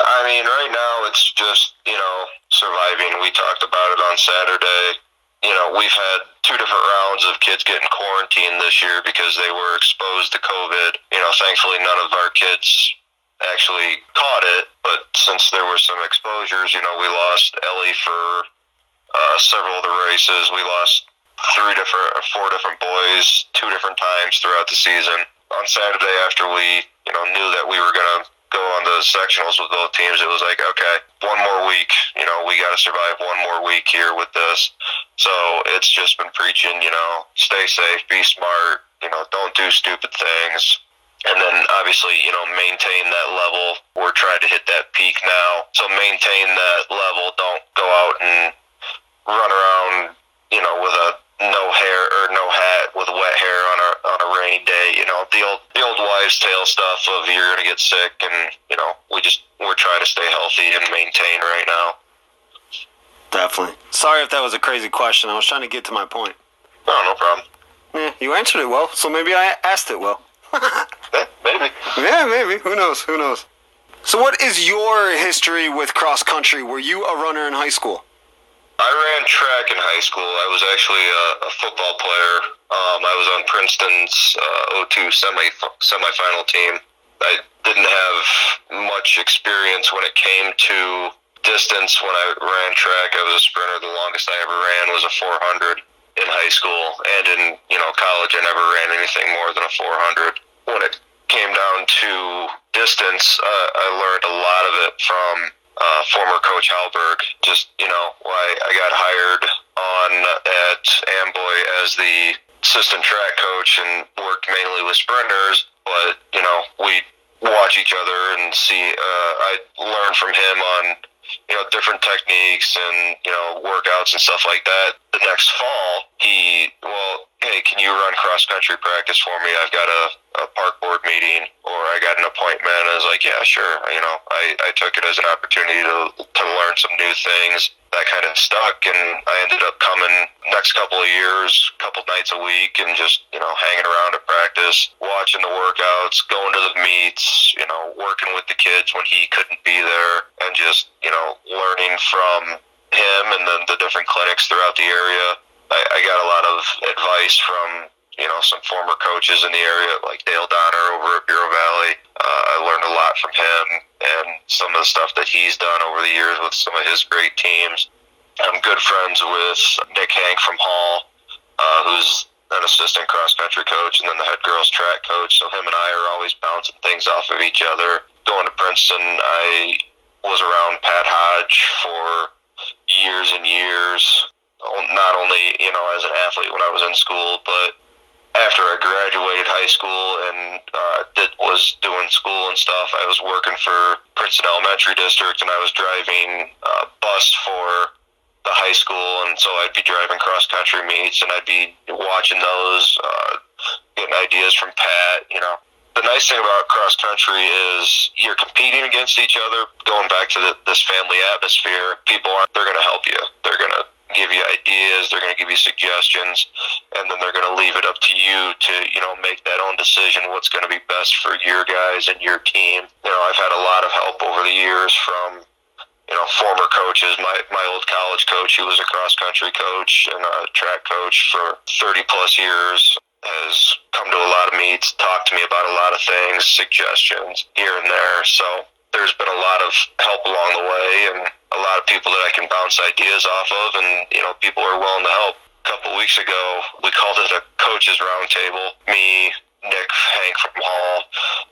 I mean, right now it's just, you know, surviving. We talked about it on Saturday. You know, we've had two different rounds of kids getting quarantined this year because they were exposed to COVID. You know, thankfully none of our kids actually caught it, but since there were some exposures, you know, we lost Ellie for uh, several of the races. We lost three different, four different boys, two different times throughout the season. On Saturday, after we, you know, knew that we were gonna go on the sectionals with both teams, it was like, okay, one more week. You know, we got to survive one more week here with this. So it's just been preaching, you know, stay safe, be smart, you know, don't do stupid things. And then obviously, you know, maintain that level. We're trying to hit that peak now. So maintain that level. Don't go out and run around, you know, with a no hair or no hat with wet hair on a on a rainy day. You know, the old the old wives' tale stuff of you're gonna get sick, and you know, we just we're trying to stay healthy and maintain right now. Definitely. Sorry if that was a crazy question. I was trying to get to my point. No, no problem. Yeah, you answered it well, so maybe I asked it well. Yeah, maybe. Yeah, maybe. Who knows? Who knows? So, what is your history with cross country? Were you a runner in high school? I ran track in high school. I was actually a, a football player. Um, I was on Princeton's uh, 02 semi semifinal team. I didn't have much experience when it came to distance. When I ran track, I was a sprinter. The longest I ever ran was a 400 in high school, and in you know college, I never ran anything more than a 400. When it came down to distance, uh, I learned a lot of it from uh, former coach Halberg. Just you know, why I got hired on at Amboy as the assistant track coach and worked mainly with sprinters. But you know, we watch each other and see. Uh, I learn from him on you know different techniques and you know workouts and stuff like that. The next fall, he well, hey, can you run cross country practice for me? I've got a, a park board meeting or I got an appointment. I was like, yeah, sure. You know, I, I took it as an opportunity to to learn some new things. That kind of stuck, and I ended up coming next couple of years, couple nights a week, and just you know hanging around at practice, watching the workouts, going to the meets, you know, working with the kids when he couldn't be there, and just you know learning from him and then the different clinics throughout the area. I, I got a lot of advice from you know some former coaches in the area, like Dale Donner over at Bureau Valley. Uh, I learned a lot from him and some of the stuff that he's done over the years with some of his great teams. I'm good friends with Nick Hank from Hall, uh, who's an assistant cross country coach, and then the head girls track coach. So him and I are always bouncing things off of each other. Going to Princeton, I was around Pat Hodge for years and years. Not only you know as an athlete when I was in school, but after I graduated high school and uh, did was doing school and stuff, I was working for Princeton Elementary District, and I was driving a bus for the high school, and so I'd be driving cross country meets, and I'd be watching those, uh, getting ideas from Pat. You know, the nice thing about cross country is you're competing against each other. Going back to the, this family atmosphere, people aren't. They're going to help you. They're going to give you ideas, they're going to give you suggestions, and then they're going it up to you to, you know, make that own decision what's going to be best for your guys and your team. You know, I've had a lot of help over the years from, you know, former coaches. My, my old college coach, who was a cross country coach and a track coach for 30 plus years, has come to a lot of meets, talked to me about a lot of things, suggestions here and there. So there's been a lot of help along the way and a lot of people that I can bounce ideas off of, and you know, people are willing to help. A couple weeks ago, we called it a coaches roundtable. Me, Nick, Hank from Hall,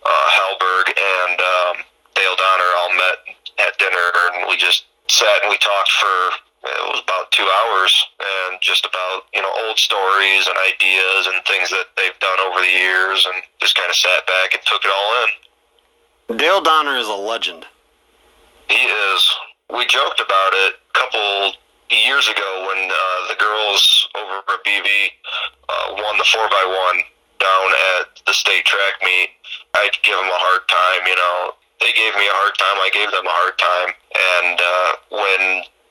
uh, Halberg, and um, Dale Donner all met at dinner, and we just sat and we talked for it was about two hours, and just about you know old stories and ideas and things that they've done over the years, and just kind of sat back and took it all in. Dale Donner is a legend. He is. We joked about it a couple years ago when uh, the girls over at BV uh, won the 4x1 down at the state track meet, I'd give them a hard time. You know, they gave me a hard time. I gave them a hard time. And uh, when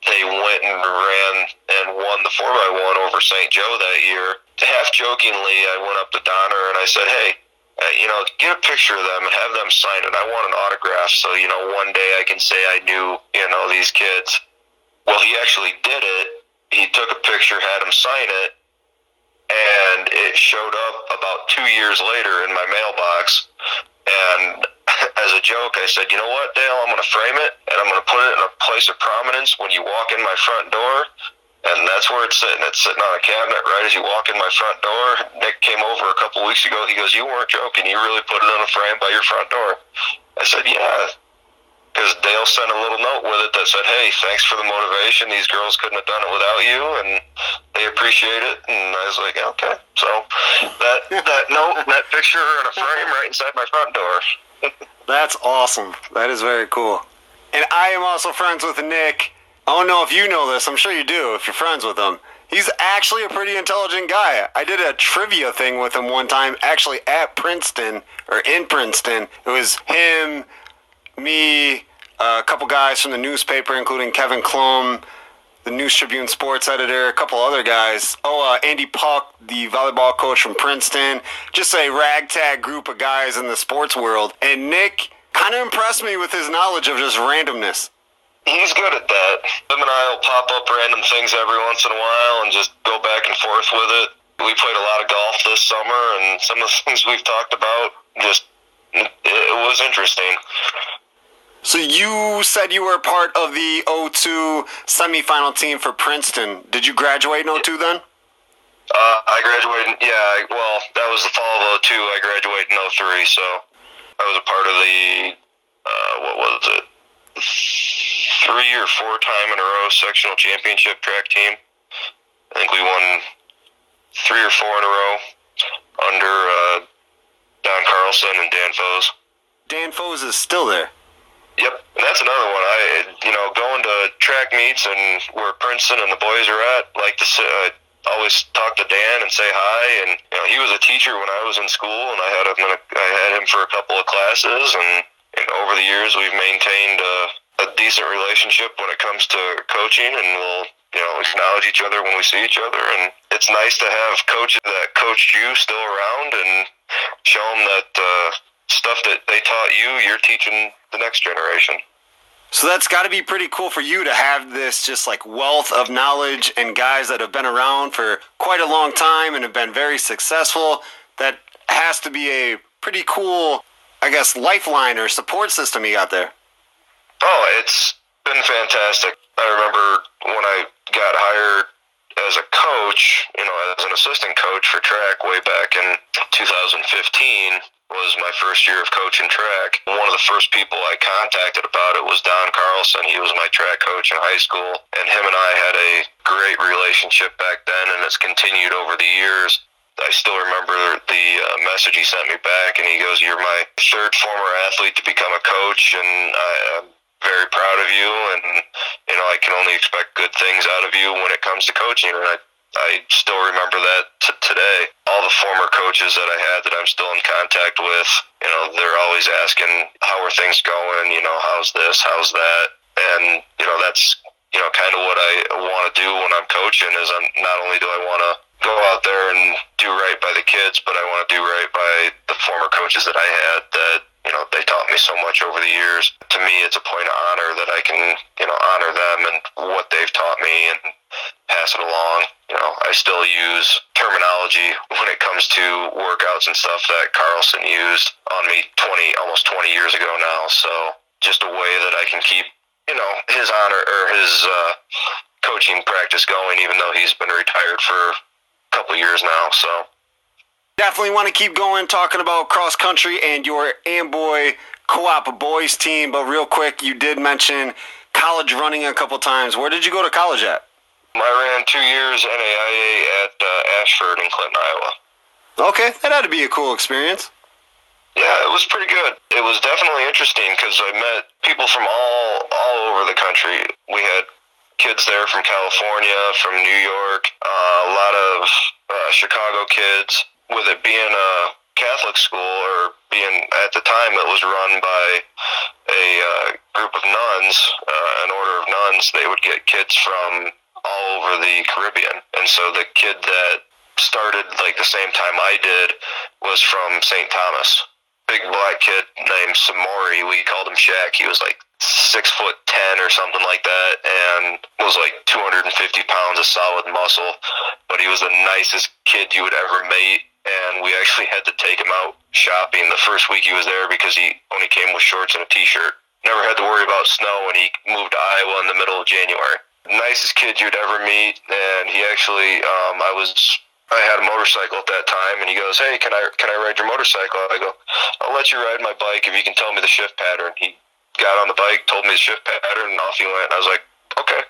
they went and ran and won the 4x1 over St. Joe that year, half jokingly, I went up to Donner and I said, hey, uh, you know, get a picture of them and have them sign it. I want an autograph so, you know, one day I can say I knew, you know, these kids. Well, he actually did it. He took a picture, had him sign it, and it showed up about two years later in my mailbox. And as a joke, I said, you know what, Dale, I'm going to frame it and I'm going to put it in a place of prominence when you walk in my front door. And that's where it's sitting. It's sitting on a cabinet right as you walk in my front door. Nick came over a couple weeks ago. He goes, You weren't joking. You really put it in a frame by your front door. I said, Yeah. Because Dale sent a little note with it that said, Hey, thanks for the motivation. These girls couldn't have done it without you. And they appreciate it. And I was like, Okay. So that, that note that picture in a frame right inside my front door. That's awesome. That is very cool. And I am also friends with Nick. I don't know if you know this. I'm sure you do if you're friends with him. He's actually a pretty intelligent guy. I did a trivia thing with him one time, actually at Princeton or in Princeton. It was him, me, a couple guys from the newspaper, including Kevin Chlum, the News Tribune sports editor, a couple other guys. Oh, uh, Andy Puck, the volleyball coach from Princeton. Just a ragtag group of guys in the sports world. And Nick kind of impressed me with his knowledge of just randomness. He's good at that. Him and I will pop up random things every once in a while and just go back and forth with it. We played a lot of golf this summer, and some of the things we've talked about just it, it was interesting. So you said you were part of the 02 semifinal team for Princeton. Did you graduate in 02 then? Uh, I graduated. Yeah, well, that was the fall of 02. I graduated in 03, so I was a part of the uh, what was it? Three or four time in a row sectional championship track team. I think we won three or four in a row under uh, Don Carlson and Dan Foes. Dan Foes is still there. Yep, and that's another one. I, you know, going to track meets and where Princeton and the boys are at, like to I always talk to Dan and say hi. And you know, he was a teacher when I was in school, and I had him. In a, I had him for a couple of classes, and, and over the years we've maintained a, a decent relationship when it comes to coaching, and we'll you know acknowledge each other when we see each other. And it's nice to have coaches that coached you still around and show them that. Uh, stuff that they taught you, you're teaching the next generation. So that's got to be pretty cool for you to have this just like wealth of knowledge and guys that have been around for quite a long time and have been very successful. That has to be a pretty cool, I guess, lifeline or support system you got there. Oh, it's been fantastic. I remember when I got hired as a coach, you know, as an assistant coach for track way back in 2015 was my first year of coaching track. One of the first people I contacted about it was Don Carlson. He was my track coach in high school, and him and I had a great relationship back then, and it's continued over the years. I still remember the uh, message he sent me back, and he goes, "You're my third former athlete to become a coach, and I, I'm very proud of you. And you know, I can only expect good things out of you when it comes to coaching." And I I still remember that t- today. All the former coaches that I had that I'm still in contact with, you know, they're always asking, how are things going? You know, how's this? How's that? And, you know, that's, you know, kind of what I want to do when I'm coaching is I'm not only do I want to go out there and do right by the kids, but I want to do right by the former coaches that I had that, you know, they taught me so much over the years. To me, it's a point of honor that I can, you know, honor them and what they've taught me and pass it along. You know, I still use terminology when it comes to workouts and stuff that Carlson used on me 20, almost 20 years ago now. So just a way that I can keep, you know, his honor or his uh, coaching practice going, even though he's been retired for a couple years now. So definitely want to keep going talking about cross country and your Amboy co-op boys team. But real quick, you did mention college running a couple times. Where did you go to college at? I ran two years NAIA at uh, Ashford in Clinton, Iowa. Okay, that had to be a cool experience. Yeah, it was pretty good. It was definitely interesting because I met people from all all over the country. We had kids there from California, from New York, uh, a lot of uh, Chicago kids. With it being a Catholic school, or being at the time it was run by a uh, group of nuns, uh, an order of nuns, they would get kids from all over the Caribbean. And so the kid that started like the same time I did was from St. Thomas. Big black kid named Samori. We called him Shaq. He was like six foot ten or something like that, and was like 250 pounds of solid muscle. But he was the nicest kid you would ever meet and we actually had to take him out shopping the first week he was there because he only came with shorts and a t-shirt. Never had to worry about snow when he moved to Iowa in the middle of January. Nicest kid you'd ever meet, and he actually, um, I was, I had a motorcycle at that time, and he goes, "Hey, can I can I ride your motorcycle?" I go, "I'll let you ride my bike if you can tell me the shift pattern." He got on the bike, told me the shift pattern, and off he went. I was like, "Okay."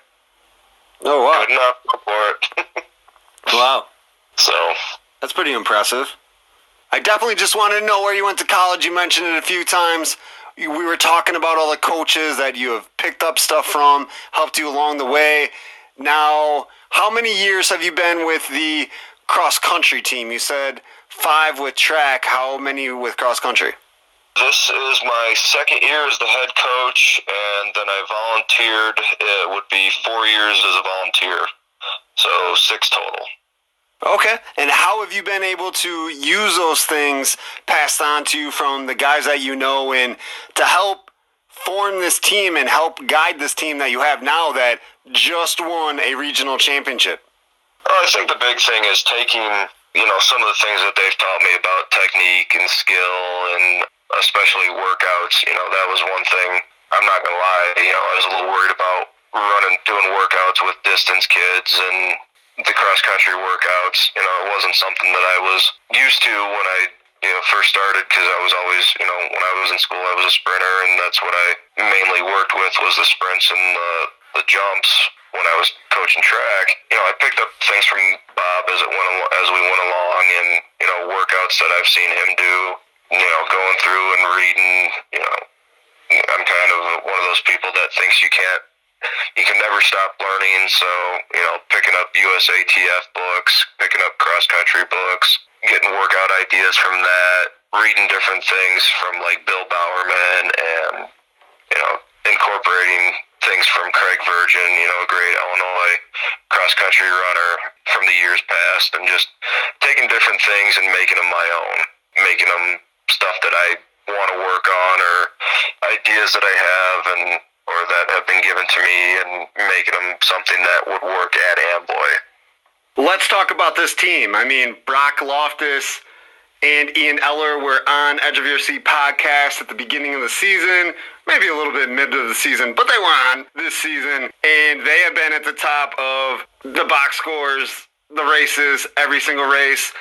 Oh wow! Good enough for it. wow. So that's pretty impressive. I definitely just wanted to know where you went to college. You mentioned it a few times. We were talking about all the coaches that you have picked up stuff from, helped you along the way. Now, how many years have you been with the cross country team? You said five with track. How many with cross country? This is my second year as the head coach, and then I volunteered. It would be four years as a volunteer, so six total. Okay. And how have you been able to use those things passed on to you from the guys that you know and to help form this team and help guide this team that you have now that just won a regional championship? Well, I think the big thing is taking, you know, some of the things that they've taught me about technique and skill and especially workouts. You know, that was one thing. I'm not going to lie, you know, I was a little worried about running, doing workouts with distance kids and the cross country workouts. You know, it wasn't something that I was used to when I you know first started because I was always you know when I was in school I was a sprinter and that's what I mainly worked with was the sprints and the the jumps when I was coaching track. You know, I picked up things from Bob as it went as we went along and you know workouts that I've seen him do. You know, going through and reading. You know, I'm kind of one of those people that thinks you can't you can never stop learning. So, you know, picking up USATF books, picking up cross country books, getting workout ideas from that, reading different things from like Bill Bowerman and, you know, incorporating things from Craig Virgin, you know, a great Illinois cross country runner from the years past, and just taking different things and making them my own, making them stuff that I want to work on or ideas that I have and or that have been given to me and making them something that would work at Amboy. Let's talk about this team. I mean, Brock Loftus and Ian Eller were on Edge of Your Seat podcast at the beginning of the season, maybe a little bit mid of the season, but they were on this season, and they have been at the top of the box scores, the races, every single race.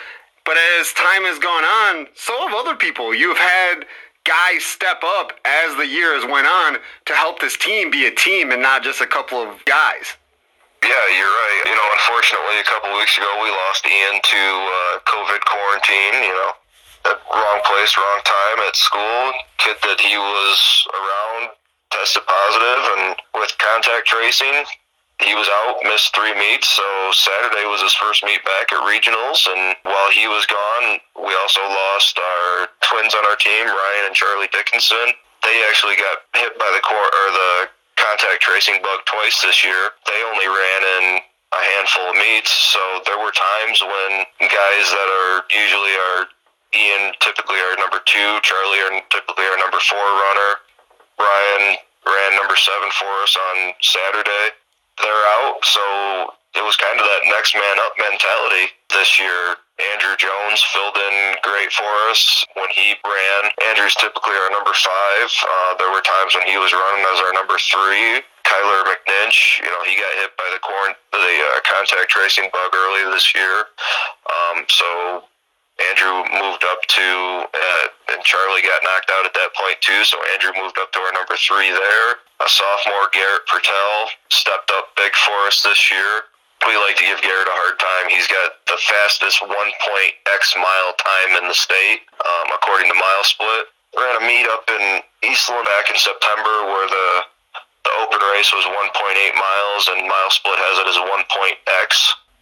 But as time has gone on, so have other people. You've had guys step up as the years went on to help this team be a team and not just a couple of guys. Yeah, you're right. You know, unfortunately, a couple weeks ago we lost Ian to uh, COVID quarantine. You know, wrong place, wrong time at school. Kid that he was around tested positive, and with contact tracing, he was out, missed three meets, so Saturday was his first meet back at regionals. And while he was gone, we also lost our twins on our team, Ryan and Charlie Dickinson. They actually got hit by the core or the contact tracing bug twice this year. They only ran in a handful of meets, so there were times when guys that are usually our Ian typically our number two, Charlie are typically our number four runner. Ryan ran number seven for us on Saturday they're out. So it was kind of that next man up mentality this year. Andrew Jones filled in great for us when he ran. Andrew's typically our number five. Uh, there were times when he was running as our number three. Kyler McNinch, you know, he got hit by the corn, the uh, contact tracing bug early this year. Um, so Andrew moved up to, uh, and Charlie got knocked out at that point too. So Andrew moved up to our number three there. A sophomore, Garrett Pertell stepped up big for us this year. We like to give Garrett a hard time. He's got the fastest one point X mile time in the state, um, according to Mile Split. We're going to meet up in Eastland back in September where the The open race was 1.8 miles, and Mile Split has it as 1.x.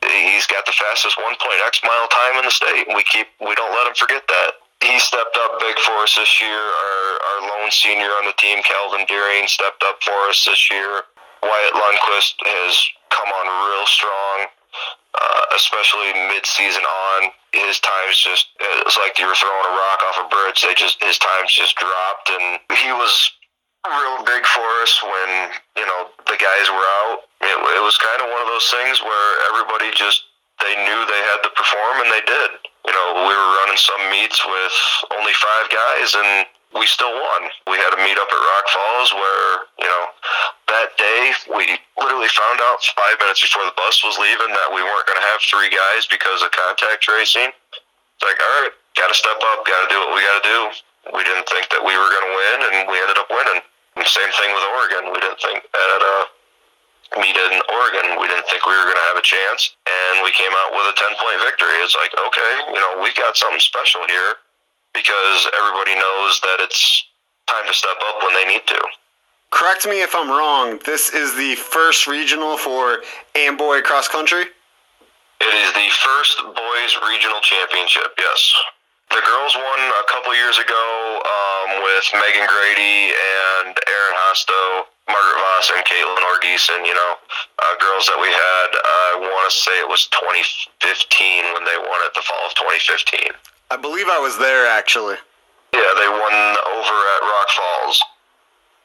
He's got the fastest 1.x mile time in the state. We keep we don't let him forget that. He stepped up big for us this year. Our, our lone senior on the team, Calvin Deering, stepped up for us this year. Wyatt Lundquist has come on real strong, uh, especially mid-season on. His times just it's like you were throwing a rock off a bridge. They just his times just dropped, and he was real big for us when you know the guys were out. It, it was kind of one of those things where everybody just they knew they had to perform, and they did. You know, we were running some meets with only five guys, and we still won. We had a meet up at Rock Falls where, you know, that day we literally found out five minutes before the bus was leaving that we weren't going to have three guys because of contact tracing. It's like, all right, got to step up, got to do what we got to do. We didn't think that we were going to win, and we ended up winning. And same thing with Oregon. We didn't think at a meet in Oregon, we didn't think we were going to have a chance, and we came out with a 10 point victory. It's like, okay, you know, we got something special here because everybody knows that it's time to step up when they need to. Correct me if I'm wrong. This is the first regional for Amboy cross country. It is the first boys regional championship. Yes, the girls won a couple years ago um, with Megan Grady and Erin Hosto, Margaret Voss, and Caitlin Orgeson. You know, uh, girls that we had. I want to say it was 2015 when they won it, the fall of 2015. I believe I was there actually. Yeah, they won over at Rock Falls.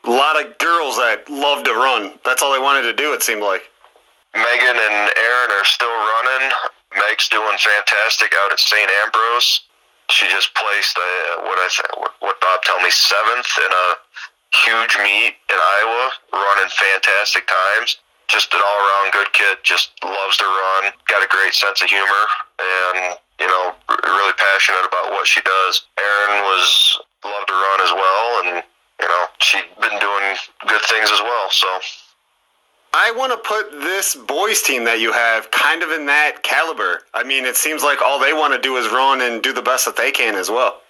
A lot of girls that love to run. That's all they wanted to do. It seemed like. Megan and Erin are still running. Meg's doing fantastic out at St. Ambrose. She just placed uh, what I think, what, Bob told me seventh in a huge meet in Iowa, running fantastic times. Just an all-around good kid. Just loves to run. Got a great sense of humor, and you know, really passionate about what she does. Erin was loved to run as well, and you know, she'd been doing good things as well. So. I want to put this boys team that you have kind of in that caliber. I mean, it seems like all they want to do is run and do the best that they can as well.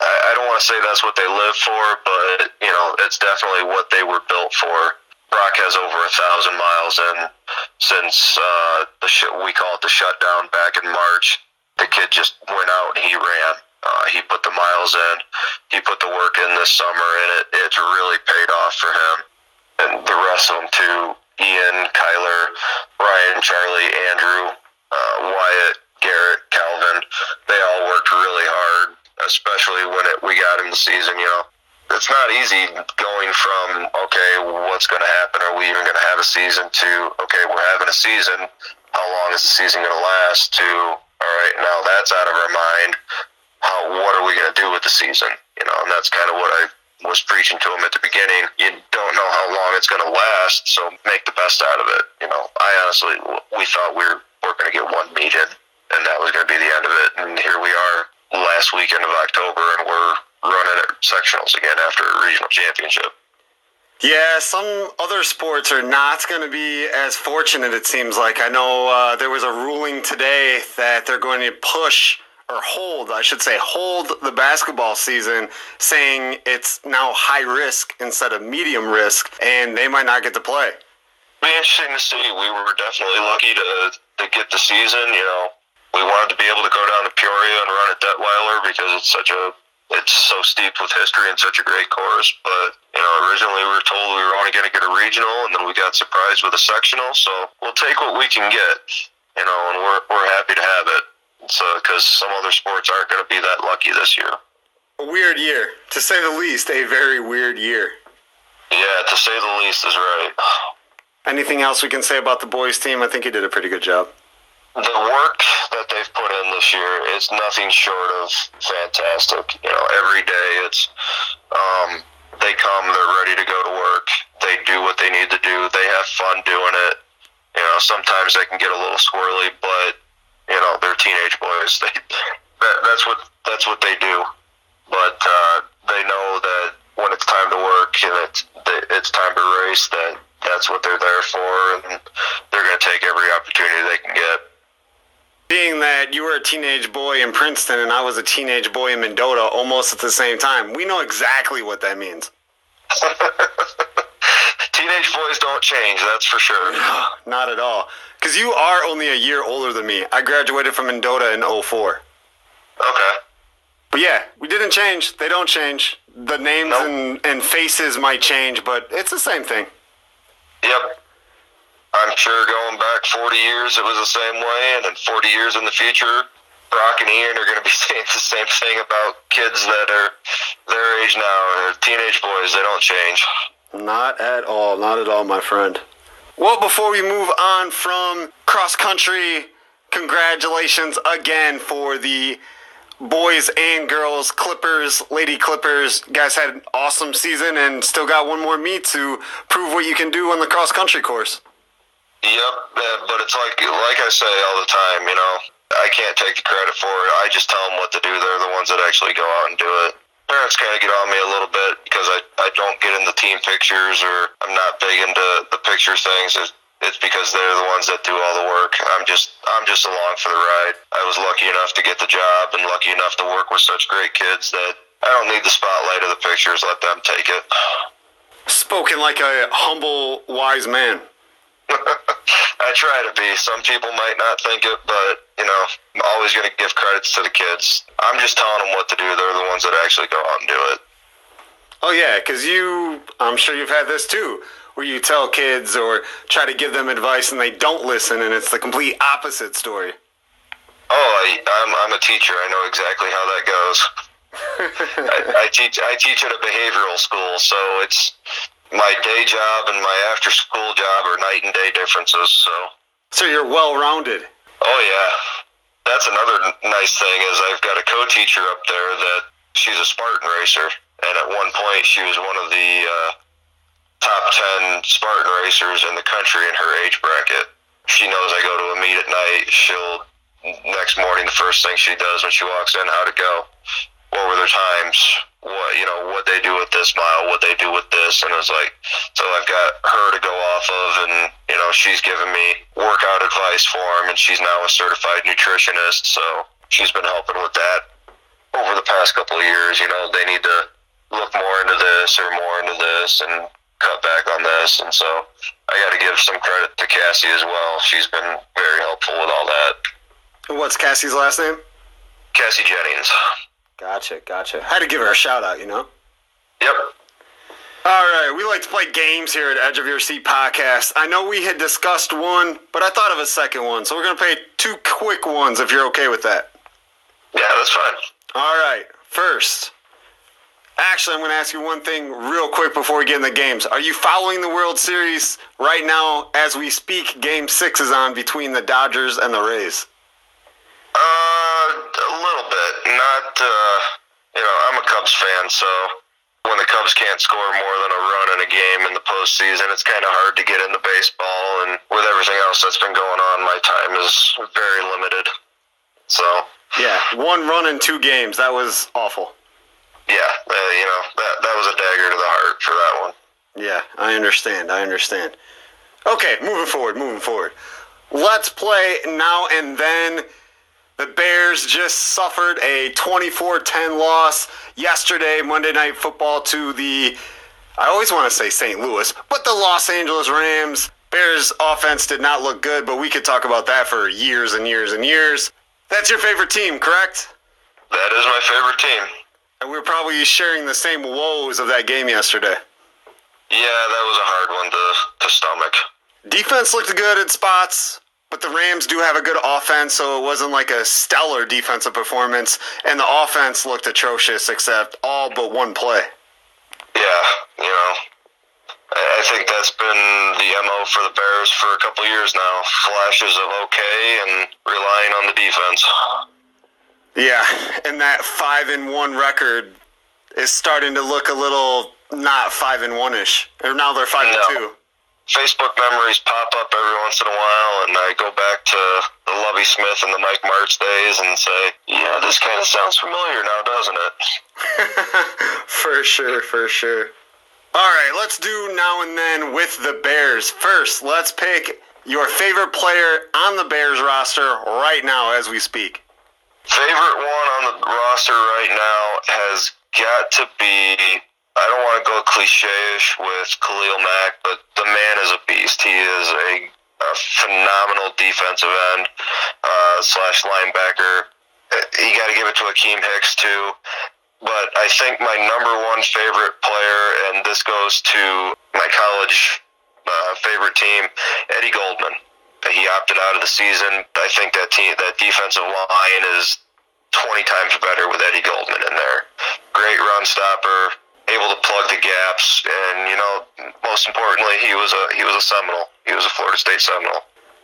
I, don't want to say that's what they live for, but you know, it's definitely what they were built for. Brock has over a thousand miles and since uh, the sh- we call it the shutdown back in March the kid just went out and he ran. Uh, he put the miles in. He put the work in this summer, and it, it's really paid off for him. And the rest of them too: Ian, Kyler, Ryan, Charlie, Andrew, uh, Wyatt, Garrett, Calvin. They all worked really hard, especially when it, we got in the season. You know, it's not easy going from okay, what's going to happen? Are we even going to have a season? To okay, we're having a season. How long is the season going to last? To all right, now that's out of our mind. How, what are we going to do with the season? You know, and that's kind of what I was preaching to him at the beginning. You don't know how long it's going to last, so make the best out of it. You know, I honestly, we thought we were, we were going to get one meet in, and that was going to be the end of it. And here we are last weekend of October, and we're running at sectionals again after a regional championship. Yeah, some other sports are not going to be as fortunate, it seems like. I know uh, there was a ruling today that they're going to push or hold, I should say, hold the basketball season, saying it's now high risk instead of medium risk, and they might not get to play. Be interesting to see. We were definitely lucky to, to get the season. You know, we wanted to be able to go down to Peoria and run at Detweiller because it's such a it's so steeped with history and such a great course. But you know, originally we were told we were only going to get a regional, and then we got surprised with a sectional. So we'll take what we can get, you know, and we're we're happy to have it. So because some other sports aren't going to be that lucky this year. A weird year, to say the least. A very weird year. Yeah, to say the least is right. Anything else we can say about the boys' team? I think you did a pretty good job the work that they've put in this year is nothing short of fantastic. You know, every day it's um, they come, they're ready to go to work. They do what they need to do. They have fun doing it. You know, sometimes they can get a little squirrely, but you know, they're teenage boys. They that, that's what that's what they do. But uh, they know that when it's time to work and it's it's time to race, that that's what they're there for, and they're going to take every opportunity they can get being that you were a teenage boy in Princeton and I was a teenage boy in Mendota almost at the same time, we know exactly what that means. teenage boys don't change. That's for sure. Not at all. Because you are only a year older than me. I graduated from Mendota in 04. Okay. But yeah, we didn't change. They don't change. The names Nope. and, and faces might change, but it's the same thing. Yep. I'm sure going back 40 years, it was the same way, and in 40 years in the future, Brock and Ian are going to be saying the same thing about kids that are their age now, or teenage boys. They don't change. Not at all. Not at all, my friend. Well, before we move on from cross country, congratulations again for the boys and girls Clippers, Lady Clippers. Guys had an awesome season and still got one more meet to prove what you can do on the cross country course. Yep, but it's like like I say all the time, you know, I can't take the credit for it. I just tell them what to do. They're the ones that actually go out and do it. Parents kind of get on me a little bit because I, I don't get in the team pictures or I'm not big into the picture things. It's, it's because they're the ones that do all the work. I'm just I'm just along for the ride. I was lucky enough to get the job and lucky enough to work with such great kids that I don't need the spotlight of the pictures. Let them take it. Spoken like a humble, wise man. I try to be. Some people might not think it, but you know, I'm always going to give credits to the kids. I'm just telling them what to do. They're the ones that actually go out and do it. Oh yeah, because you, I'm sure you've had this too, where you tell kids or try to give them advice and they don't listen, and it's the complete opposite story. Oh, I, I'm I'm a teacher. I know exactly how that goes. I, I teach I teach at a behavioral school, so it's my day job and my after school job are night and day differences. So, So you're well-rounded. oh yeah, that's another nice thing is I've got a co-teacher up there that she's a Spartan racer, and at one point she was one of the uh, top ten Spartan racers in the country in her age bracket. She knows I go to a meet at night. She'll next morning the first thing she does when she walks in how to go what were their times what you know what they do with this mile what they do with this and it's like so i've got her to go off of and you know she's given me workout advice for him and she's now a certified nutritionist so she's been helping with that over the past couple of years you know they need to look more into this or more into this and cut back on this and so i got to give some credit to cassie as well. She's been very helpful with all that. What's Cassie's last name? cassie jennings Gotcha, gotcha. Had to give her a shout out, you know. yep All right, we like to play games here at Edge of Your Seat podcast. I know we had discussed one, but I thought of a second one, so we're gonna play two quick ones if you're okay with that. yeah that's fine All right, first. Actually, I'm going to ask you one thing real quick before we get in the games. Are you following the World Series right now as we speak? Game six is on between the Dodgers and the Rays. Uh, a little bit. Not, uh, you know, I'm a Cubs fan, so when the Cubs can't score more than a run in a game in the postseason, it's kind of hard to get into baseball. And with everything else that's been going on, my time is very limited. So, Yeah, one run in two games. That was awful. yeah, uh, you know, that that was a dagger to the heart for that one. Yeah, I understand. I understand. Okay, moving forward, moving forward. Let's play now and then. The Bears just suffered a 24 10 loss yesterday, Monday Night Football, to the, I always want to say St. Louis, but the Los Angeles Rams. Bears offense did not look good, but we could talk about that for years and years and years. That's your favorite team, correct? That is my favorite team. And we were probably sharing the same woes of that game yesterday. Yeah, that was a hard one to, to stomach. Defense looked good in spots, but the Rams do have a good offense, so it wasn't like a stellar defensive performance. And the offense looked atrocious, except all but one play. Yeah, you know, I think that's been the MO for the Bears for a couple of years now. Flashes of okay and relying on the defense. Yeah, and that five and one record is starting to look a little not five and one ish. Or now they're five No. and two. Facebook memories pop up every once in a while, and I go back to the Lovie Smith and the Mike Martz days and say, yeah, this kind of sounds familiar now, doesn't it? for sure, for sure. All right, let's do now and then with the Bears. First, let's pick your favorite player on the Bears roster right now as we speak. Favorite one on the roster right now has got to be. I don't want to go cliche-ish with Khalil Mack, but the man is a beast. He is a, a phenomenal defensive end uh, slash linebacker. You got to give it to Akiem Hicks too. But I think my number one favorite player, and this goes to my college uh, favorite team, Eddie Goldman. He opted out of the season. I think that team, that defensive line is 20 times better with Eddie Goldman in there. Great run stopper, able to plug the gaps, and you know, most importantly, he was a he was a Seminole. He was a Florida State Seminole.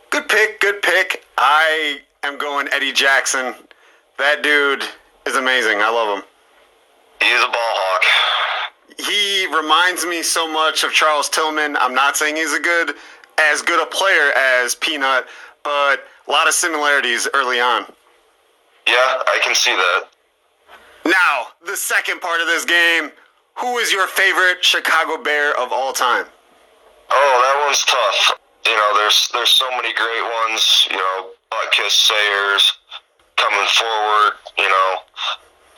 Good pick, good pick. I am going Eddie Jackson. That dude is amazing. I love him. He is a ball hawk. He reminds me so much of Charles Tillman. I'm not saying he's a good as good a player as Peanut, but a lot of similarities early on. Yeah, I can see that. Now, the second part of this game. Who is your favorite Chicago Bear of all time? Oh, that one's tough. You know, there's there's so many great ones. You know, Butkus Sayers coming forward. You know,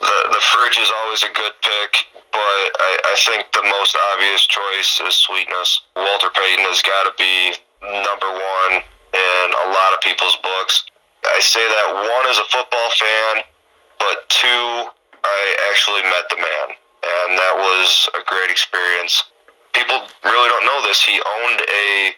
the the fridge is always a good pick, but I, I think the most obvious choice is Sweetness. Walter Payton has got to be number one in a lot of people's books. I say that one as a football fan, but two, I actually met the man, and that was a great experience. People really don't know this. He owned a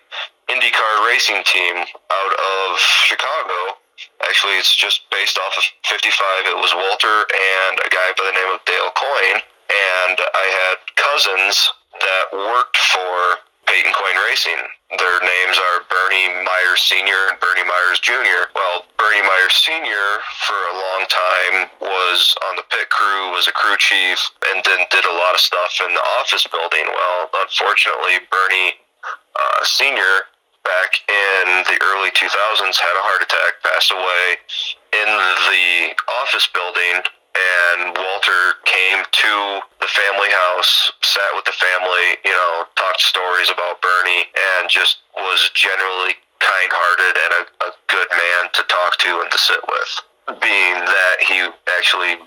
IndyCar racing team out of Chicago. Actually, it's just based off of 55. It was Walter and a guy by the name of Dale Coyne, and I had cousins that worked for Payton Coyne Racing. Their names are Bernie Myers Sr. and Bernie Myers Jr. Well, Bernie Myers Sr. for a long time was on the pit crew, was a crew chief, and then did a lot of stuff in the office building. Well, unfortunately, Bernie uh, Sr. back in the early 2000s had a heart attack, passed away in the office building and Walter came to family house, sat with the family, you know, talked stories about Bernie, and just was generally kind-hearted and a, a good man to talk to and to sit with. Being that he actually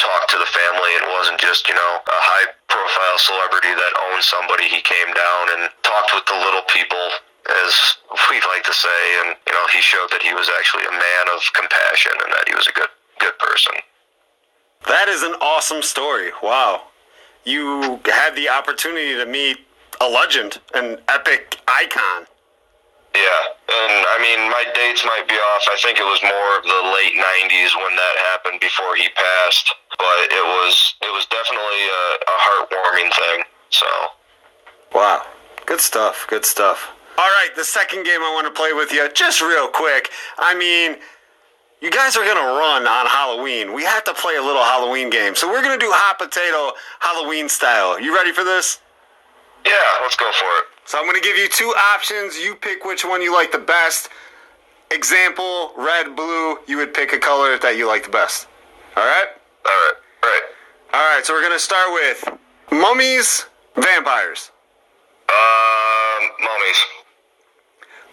talked to the family and wasn't just, you know, a high-profile celebrity that owned somebody. He came down and talked with the little people as we like to say, and you know, he showed that he was actually a man of compassion and that he was a good good person. That is an awesome story. Wow. You had the opportunity to meet a legend, an epic icon. Yeah, and I mean, my dates might be off. I think it was more of the late '90s when that happened before he passed, but it was it was definitely a, a heartwarming thing. So, wow, good stuff. Good stuff. All right, the second game I want to play with you, just real quick. I mean, you guys are going to run on Halloween. We have to play a little Halloween game. So we're going to do hot potato Halloween style. You ready for this? Yeah, let's go for it. So I'm going to give you two options. You pick which one you like the best. Example, red, blue. You would pick a color that you like the best. All right? All right. All right. All right, so we're going to start with mummies, vampires. Um, mummies.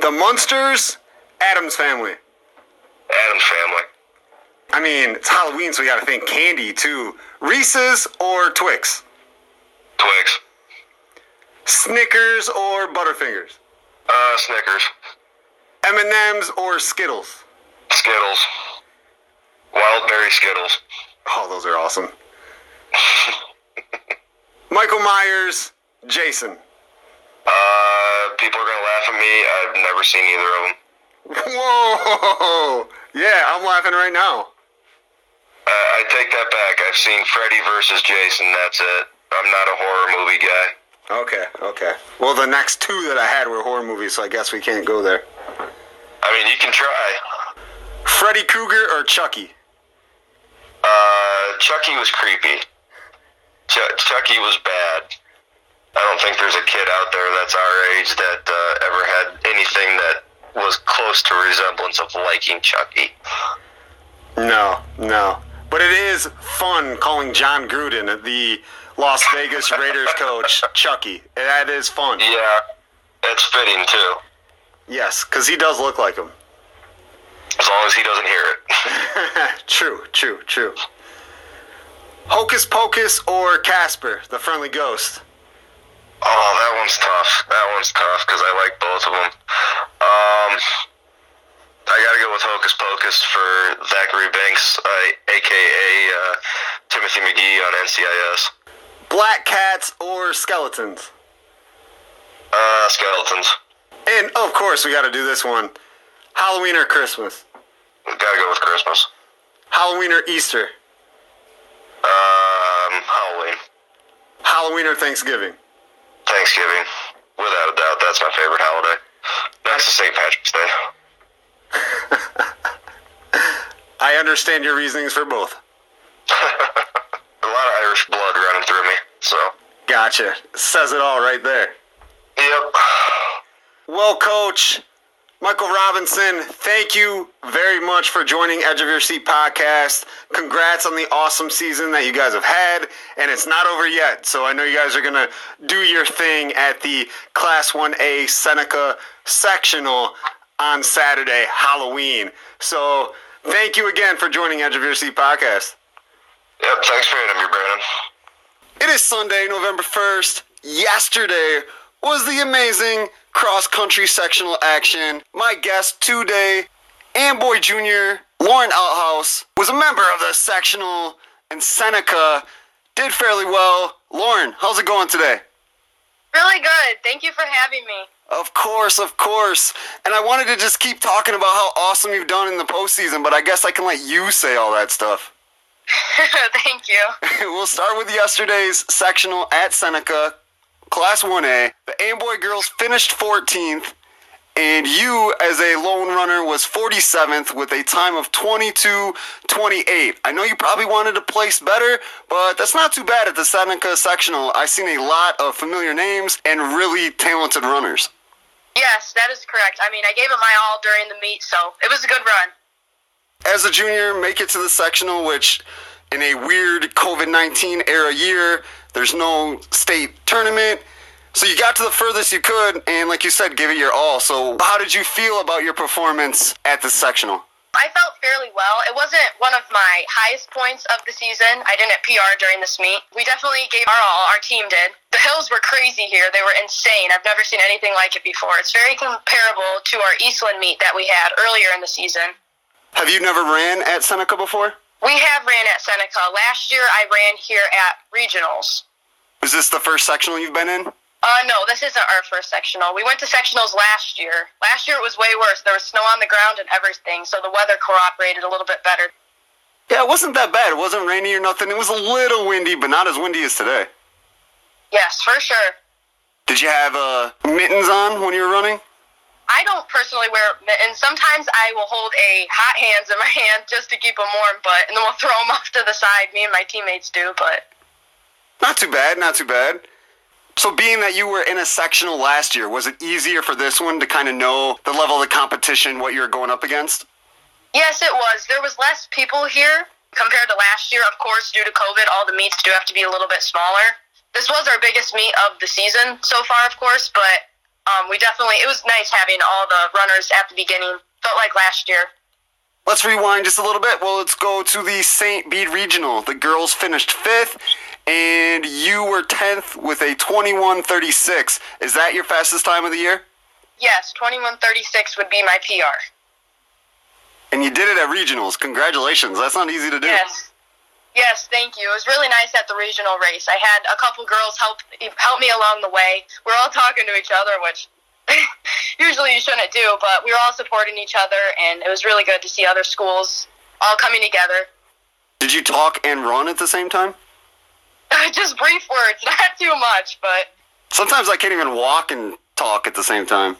The Munsters, Addams family. Addams family. I mean, it's Halloween, so we got to think candy too. Reese's or Twix? Twix. Snickers or Butterfingers? Uh, Snickers. M&M's or Skittles? Skittles. Wild berry Skittles. Oh, those are awesome. Michael Myers, Jason. Uh, people are gonna laugh at me. I've never seen either of them. Whoa! Yeah, I'm laughing right now. Uh, I take that back. I've seen Freddy versus Jason. That's it. I'm not a horror movie guy. Okay, okay. Well, the next two that I had were horror movies, so I guess we can't go there. I mean, you can try. Freddy Krueger or Chucky? Uh, Chucky was creepy. Ch- Chucky was bad. I don't think there's a kid out there that's our age that uh, ever had anything that was close to resemblance of liking Chucky. No, no. But it is fun calling Jon Gruden the Las Vegas Raiders coach Chucky. That is fun. Yeah, it's fitting too. Yes, because he does look like him. As long as he doesn't hear it. true, true, true. Hocus Pocus or Casper, the friendly ghost? Oh, that one's tough. That one's tough because I like both of them. Um, I got to go with Hocus Pocus for Thackery Binx, uh, aka uh, Timothy McGee on NCIS. Black cats or skeletons? Uh, skeletons. And of course, we got to do this one Halloween or Christmas? We Got to go with Christmas. Halloween or Easter? Um, Halloween. Halloween or Thanksgiving? Thanksgiving. Without a doubt, that's my favorite holiday. Next to St. Patrick's Day. I understand your reasonings for both. a lot of Irish blood running through me, so. Gotcha. Says it all right there. Yep. Well, Coach Michael Robinson, thank you very much for joining Edge of Your Seat podcast. Congrats on the awesome season that you guys have had, and it's not over yet. So I know you guys are gonna do your thing at the Class 1A Seneca sectional on Saturday, Halloween. So thank you again for joining Edge of Your Seat podcast. Yep, thanks for having me, Brandon. It is Sunday, November 1st. Yesterday was the amazing cross country sectional action. My guest today, Amboy Jr., Lauren Althouse, was a member of the sectional, and Seneca did fairly well. Lauren, how's it going today? Really good. Thank you for having me. Of course, of course. And I wanted to just keep talking about how awesome you've done in the postseason, but I guess I can let you say all that stuff. Thank you. we'll start with yesterday's sectional at Seneca, Class 1A. The Amboy girls finished 14th, and you, as a lone runner, was 47th with a time of 22.28. I know you probably wanted to place better, but that's not too bad at the Seneca sectional. I've seen a lot of familiar names and really talented runners. Yes, that is correct. I mean, I gave it my all during the meet, so it was a good run. As a junior, make it to the sectional, which in a weird COVID 19 era year, there's no state tournament. So you got to the furthest you could, and like you said, give it your all. So how did you feel about your performance at the sectional? I felt fairly well. It wasn't one of my highest points of the season. I didn't PR during this meet. We definitely gave our all. Our team did. The hills were crazy here. They were insane. I've never seen anything like it before. It's very comparable to our Eastland meet that we had earlier in the season. Have you never ran at Seneca before? We have ran at Seneca. Last year I ran here at regionals. Is this the first sectional you've been in? Uh, no, this isn't our first sectional. We went to sectionals last year. Last year it was way worse. There was snow on the ground and everything, so the weather cooperated a little bit better. Yeah, it wasn't that bad. It wasn't rainy or nothing. It was a little windy, but not as windy as today. Yes, for sure. Did you have uh, mittens on when you were running? I don't personally wear mittens. Sometimes I will hold a hot hands in my hand just to keep them warm, but and then we'll throw them off to the side. Me and my teammates do, but not too bad. Not too bad. So, being that you were in a sectional last year, was it easier for this one to kind of know the level of the competition, what you're going up against? Yes, it was. There was less people here compared to last year. Of course, due to COVID, all the meets do have to be a little bit smaller. This was our biggest meet of the season so far, of course, but um, we definitely, it was nice having all the runners at the beginning. Felt like last year. Let's rewind just a little bit. Well, let's go to the St. Bede Regional. The girls finished fifth, and you were 10th with a 21.36. Is that your fastest time of the year? Yes, 21.36 would be my PR. And you did it at regionals. Congratulations. That's not easy to do. Yes. Yes, thank you. It was really nice at the regional race. I had a couple girls help help me along the way. We're all talking to each other, which usually you shouldn't do, but we were all supporting each other, and it was really good to see other schools all coming together. Did you talk and run at the same time? Just brief words, not too much, but. Sometimes I can't even walk and talk at the same time.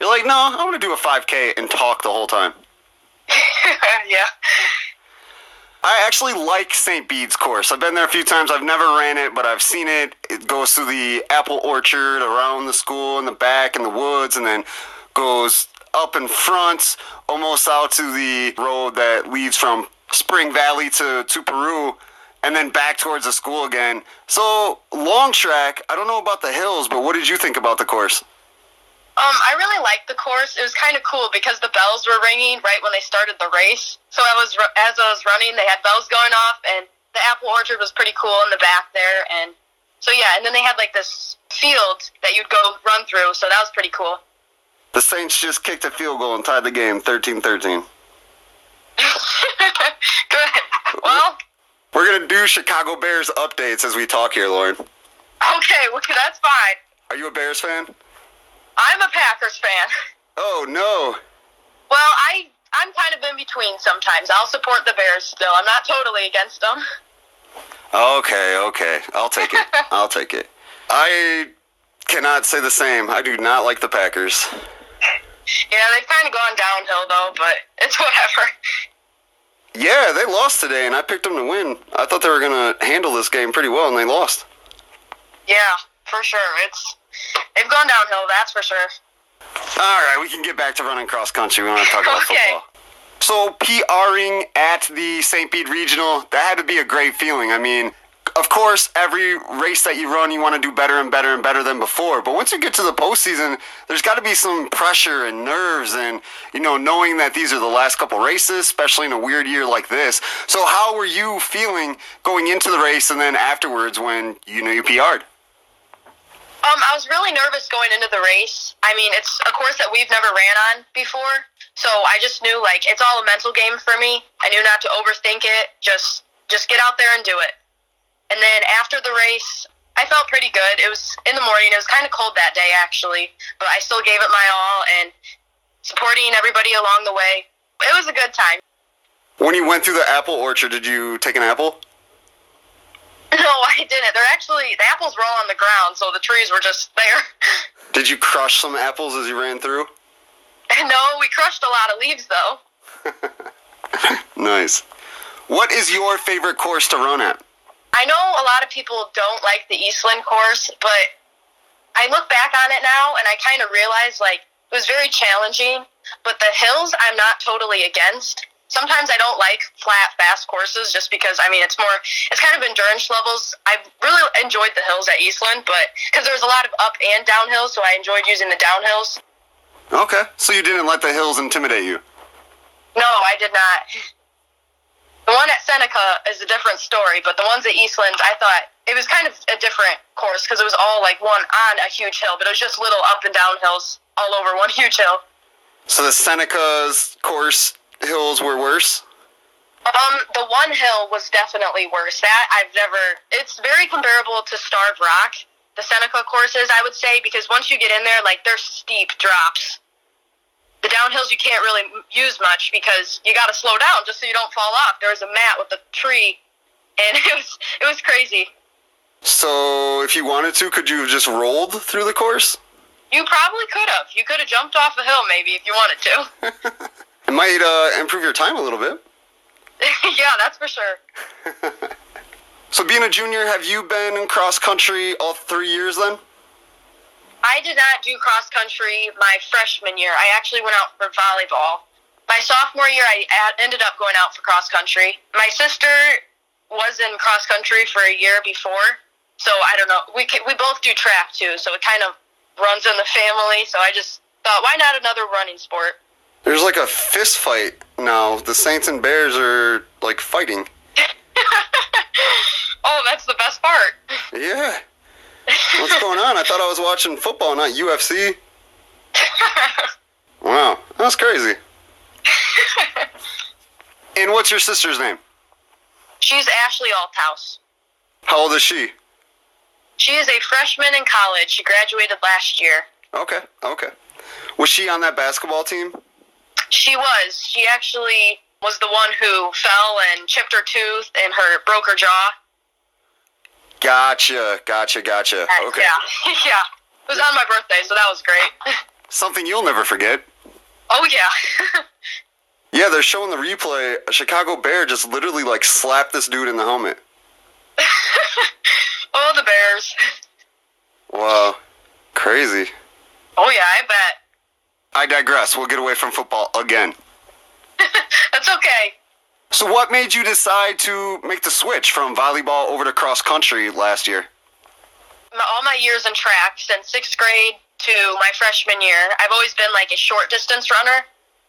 You're like, no, I'm going to do a 5K and talk the whole time. yeah. I actually like St. Bede's course. I've been there a few times. I've never ran it, but I've seen it. It goes through the apple orchard, around the school, in the back, in the woods, and then goes up in front, almost out to the road that leads from Spring Valley to, to Peru, and then back towards the school again. So, long track. I don't know about the hills, but what did you think about the course? Um, I really liked the course. It was kind of cool because the bells were ringing right when they started the race. So I was as I was running, they had bells going off, and the apple orchard was pretty cool in the back there. And So yeah, and then they had like this field that you'd go run through. So that was pretty cool. The Saints just kicked a field goal and tied the game 13-13. Good. Well, We're gonna do Chicago Bears updates as we talk here, Lauren. okay, well, that's fine. Are you a Bears fan? I'm a Packers fan. Oh no. Well, I I'm kind of in between sometimes. I'll support the Bears still. I'm not totally against them. Okay, okay. I'll take it. I'll take it. I cannot say the same. I do not like the Packers. Yeah, they've kind of gone downhill though, but it's whatever. Yeah, they lost today, and I picked them to win. I thought they were gonna handle this game pretty well, and they lost. Yeah, for sure. It's they've gone downhill. That's for sure. All right, we can get back to running cross country. We want to talk about Okay. football. So PRing at the St. Bede Regional, that had to be a great feeling. I mean, of course, every race that you run, you want to do better and better and better than before. But once you get to the postseason, there's got to be some pressure and nerves, and you know, knowing that these are the last couple races, especially in a weird year like this. So, how were you feeling going into the race and then afterwards when you know you PR'd? Um, I was really nervous going into the race. I mean, it's a course that we've never ran on before, so I just knew like it's all a mental game for me. I knew not to overthink it. Just just get out there and do it. And then after the race, I felt pretty good. It was in the morning. It was kind of cold that day actually, but I still gave it my all and supporting everybody along the way. It was a good time. When you went through the apple orchard, did you take an apple? No, I didn't. They're actually the apples were all on the ground, so the trees were just there. Did you crush some apples as you ran through? no, we crushed a lot of leaves though. Nice. What is your favorite course to run at? I know a lot of people don't like the Eastland course, but I look back on it now and I kind of realize like it was very challenging. But the hills, I'm not totally against. Sometimes I don't like flat, fast courses just because I mean it's more it's kind of endurance levels. I really enjoyed the hills at Eastland, but because there was a lot of up and downhill, so I enjoyed using the downhills. Okay, so you didn't let the hills intimidate you. No, I did not. The one at Seneca is a different story, but the ones at Eastland, I thought it was kind of a different course because it was all like one on a huge hill, but it was just little up and down hills all over one huge hill. So the Seneca's course hills were worse? Um, the one hill was definitely worse. That I've never. It's very comparable to Starved Rock, the Seneca courses, I would say, because once you get in there, like they're steep drops. The downhills you can't really use much because you got to slow down just so you don't fall off. There was a mat with a tree, and it was it was crazy. So if you wanted to, could you have just rolled through the course? You probably could have. You could have jumped off a hill maybe if you wanted to. It might uh, improve your time a little bit. yeah, that's for sure. So being a junior, have you been in cross country all three years then? I did not do cross country my freshman year. I actually went out for volleyball. My sophomore year, I ended up going out for cross country. My sister was in cross country for a year before, so I don't know. We we both do track too, so it kind of runs in the family. So I just thought, why not another running sport? There's like a fist fight now. The Saints and Bears are like fighting. Oh, that's the best part. Yeah. What's going on? I thought I was watching football, not UFC. Wow, that's crazy. and what's your sister's name? She's Ashley Althouse. How old is she? She is a freshman in college. She graduated last year. Okay, okay. Was she on that basketball team? She was. She actually was the one who fell and chipped her tooth and her broke her jaw. Gotcha, gotcha, gotcha. Okay. Yeah, yeah. It was on my birthday, so that was great. Something you'll never forget. Oh yeah. Yeah, they're showing the replay. A Chicago Bear just literally like slapped this dude in the helmet. oh, the Bears. Wow. Crazy. Oh yeah, I bet. I digress. We'll get away from football again. That's okay. So, what made you decide to make the switch from volleyball over to cross country last year? All my years in track, since sixth grade to my freshman year, I've always been like a short distance runner.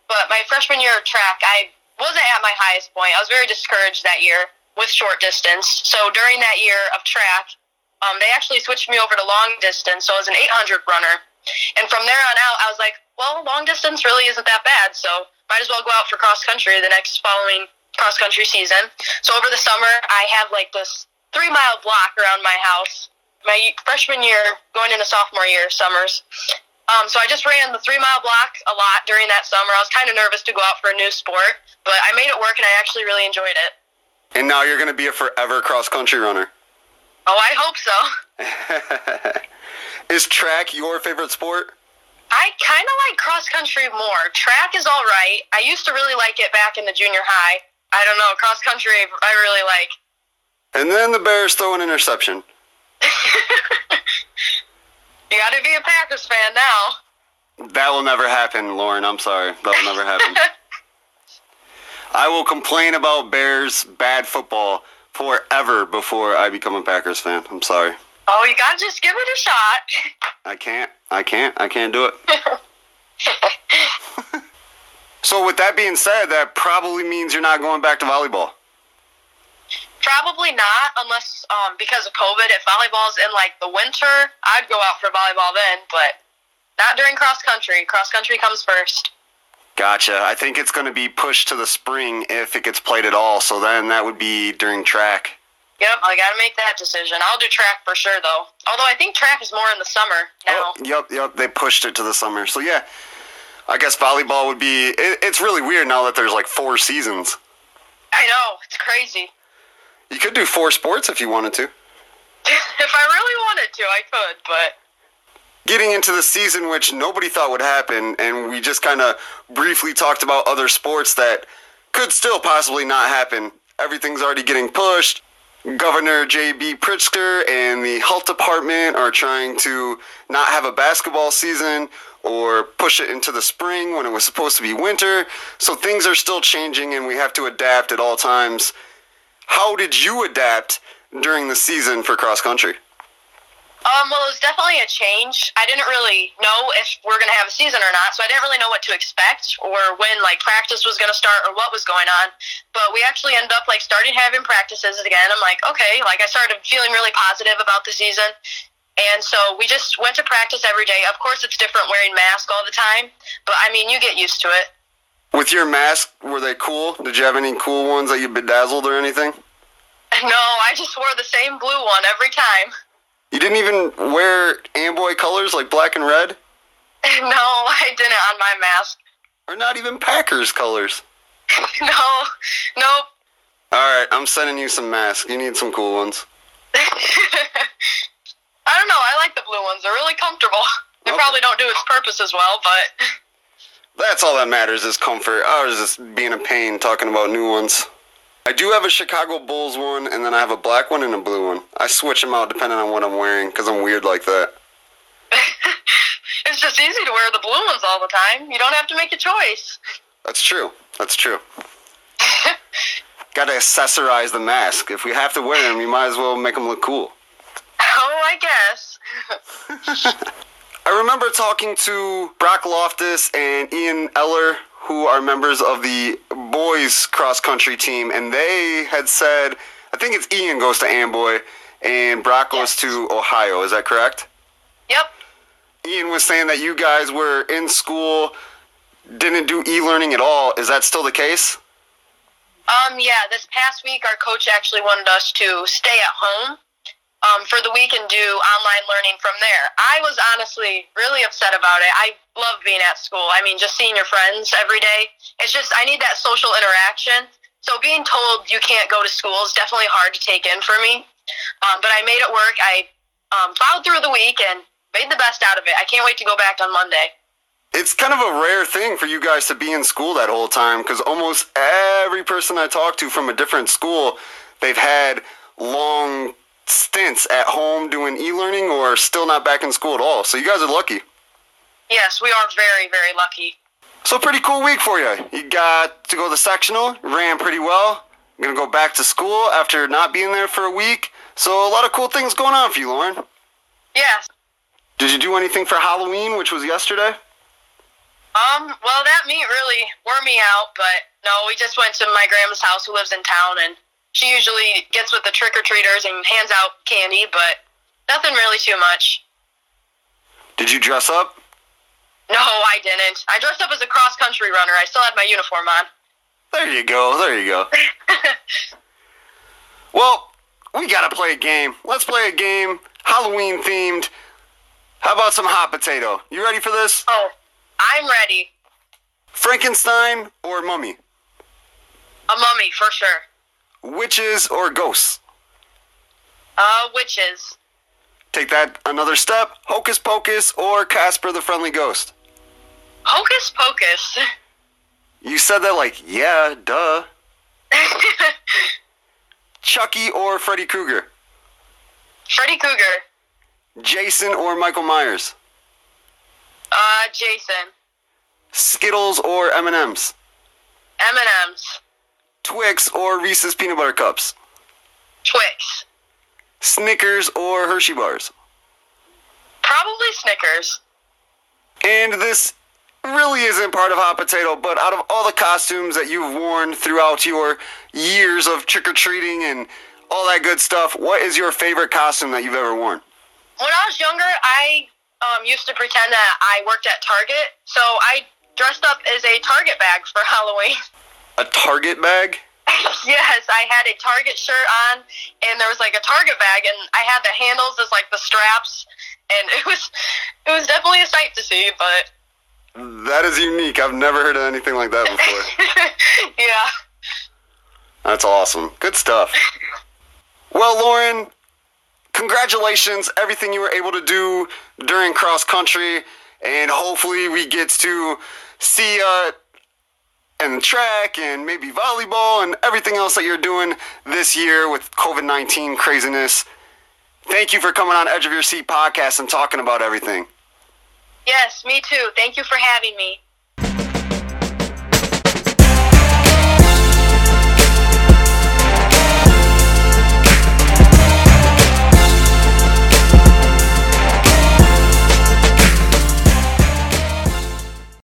But my freshman year of track, I wasn't at my highest point. I was very discouraged that year with short distance. So during that year of track, um, they actually switched me over to long distance, so I was an 800 runner. And from there on out, I was like, well, long distance really isn't that bad, so might as well go out for cross country the next following cross country season. So over the summer, I have like this three mile block around my house. My freshman year, going into sophomore year, summers. Um, so I just ran the three mile block a lot during that summer. I was kind of nervous to go out for a new sport, but I made it work and I actually really enjoyed it. And now you're going to be a forever cross country runner. Oh, I hope so. Is track your favorite sport? I kind of like cross country more. Track is all right. I used to really like it back in the junior high. I don't know, cross country I really like. And then the Bears throw an interception. You got to be a Packers fan now. That will never happen, Lauren. I'm sorry. That will never happen. I will complain about Bears bad football forever before I become a Packers fan. I'm sorry. Oh, you got to just give it a shot. I can't. I can't. I can't do it. so, with that being said, that probably means you're not going back to volleyball. Probably not, unless um, because of COVID. If volleyball's in like the winter, I'd go out for volleyball then, but not during cross country. Cross country comes first. Gotcha. I think it's going to be pushed to the spring if it gets played at all. So then that would be during track. Yep, I got to make that decision. I'll do track for sure, though. Although I think track is more in the summer now. Oh, yep, yep. They pushed it to the summer. So yeah, I guess volleyball would be. It, it's really weird now that there's like four seasons. I know it's crazy. You could do four sports if you wanted to. if I really wanted to, I could, but. Getting into the season, which nobody thought would happen, and we just kind of briefly talked about other sports that could still possibly not happen. Everything's already getting pushed. Governor J.B. Pritzker and the health department are trying to not have a basketball season or push it into the spring when it was supposed to be winter. So things are still changing, and we have to adapt at all times. How did you adapt during the season for cross country? Um, well, it was definitely a change. I didn't really know if we're going to have a season or not, so I didn't really know what to expect or when like practice was going to start or what was going on. But we actually ended up like starting having practices again. I'm like, okay, like I started feeling really positive about the season. And so we just went to practice every day. Of course, it's different wearing mask all the time, but I mean, you get used to it. With your mask, were they cool? Did you have any cool ones that you bedazzled or anything? No, I just wore the same blue one every time. You didn't even wear Amboy colors like black and red? No, I didn't on my mask. Or not even Packers colors? no, nope. Alright, I'm sending you some masks. You need some cool ones. I don't know. I like the blue ones. They're really comfortable. They Okay. probably don't do its purpose as well, but That's all that matters is comfort. I was just being a pain talking about new ones. I do have a Chicago Bulls one, and then I have a black one and a blue one. I switch them out depending on what I'm wearing because I'm weird like that. it's just easy to wear the blue ones all the time. You don't have to make a choice. That's true. That's true. Got to accessorize the mask. If we have to wear them, you might as well make them look cool. Oh, I guess. I remember talking to Brock Loftus and Ian Eller, who are members of the boys cross country team, and they had said, I think it's Ian goes to Amboy and Brock goes to Ohio. Is that correct? Yep. Ian was saying that you guys were in school, didn't do e learning at all. Is that still the case? Um, yeah, this past week our coach actually wanted us to stay at home um, for the week and do online learning from there. I was honestly really upset about it. I love being at school. I mean, just seeing your friends every day. It's just, I need that social interaction. So being told you can't go to school is definitely hard to take in for me. Um, but I made it work. I um, plowed through the week and made the best out of it. I can't wait to go back on Monday. It's kind of a rare thing for you guys to be in school that whole time because almost every person I talk to from a different school, they've had long stints at home doing e learning or still not back in school at all. So you guys are lucky. Yes, we are very, very lucky. So pretty cool week for you. You got to go to the sectional, ran pretty well. I'm gonna go back to school after not being there for a week. So a lot of cool things going on for you, Lauren. Yes. Did you do anything for Halloween, which was yesterday? Um, well, that meat really wore me out, but no, we just went to my grandma's house who lives in town, and she usually gets with the trick or treaters and hands out candy, but Nothing really too much. Did you dress up? No, I didn't. I dressed up as a cross country runner. I still had my uniform on. There you go. There you go. well, we gotta play a game. Let's play a game, Halloween themed. How about some hot potato? You ready for this? Oh, I'm ready. Frankenstein or mummy? A mummy for sure. Witches or ghosts? Uh, witches. Take that another step. Hocus Pocus or Casper the Friendly Ghost? Hocus Pocus. You said that like, yeah, duh. Chucky or Freddy Krueger? Freddy Krueger. Jason or Michael Myers? Uh, Jason. Skittles or M&M's? M&M's. Twix or Reese's Peanut Butter Cups? Twix. Snickers or Hershey Bars? Probably Snickers. And this really isn't part of Hot Potato, but out of all the costumes that you've worn throughout your years of trick or treating and all that good stuff, what is your favorite costume that you've ever worn? When I was younger, I um, used to pretend that I worked at Target, so I dressed up as a Target bag for Halloween. A Target bag? yes, I had a Target shirt on, and there was like a Target bag, and I had the handles as like the straps, and it was it was definitely a sight to see. But That is unique. I've never heard of anything like that before. yeah, That's awesome. Good stuff. Well, Lauren, congratulations, everything you were able to do during cross country, and hopefully we get to see uh and track and maybe volleyball and everything else that you're doing this year with COVID 19 craziness. Thank you for coming on Edge of Your Seat podcast and talking about everything. Yes, me too. Thank you for having me.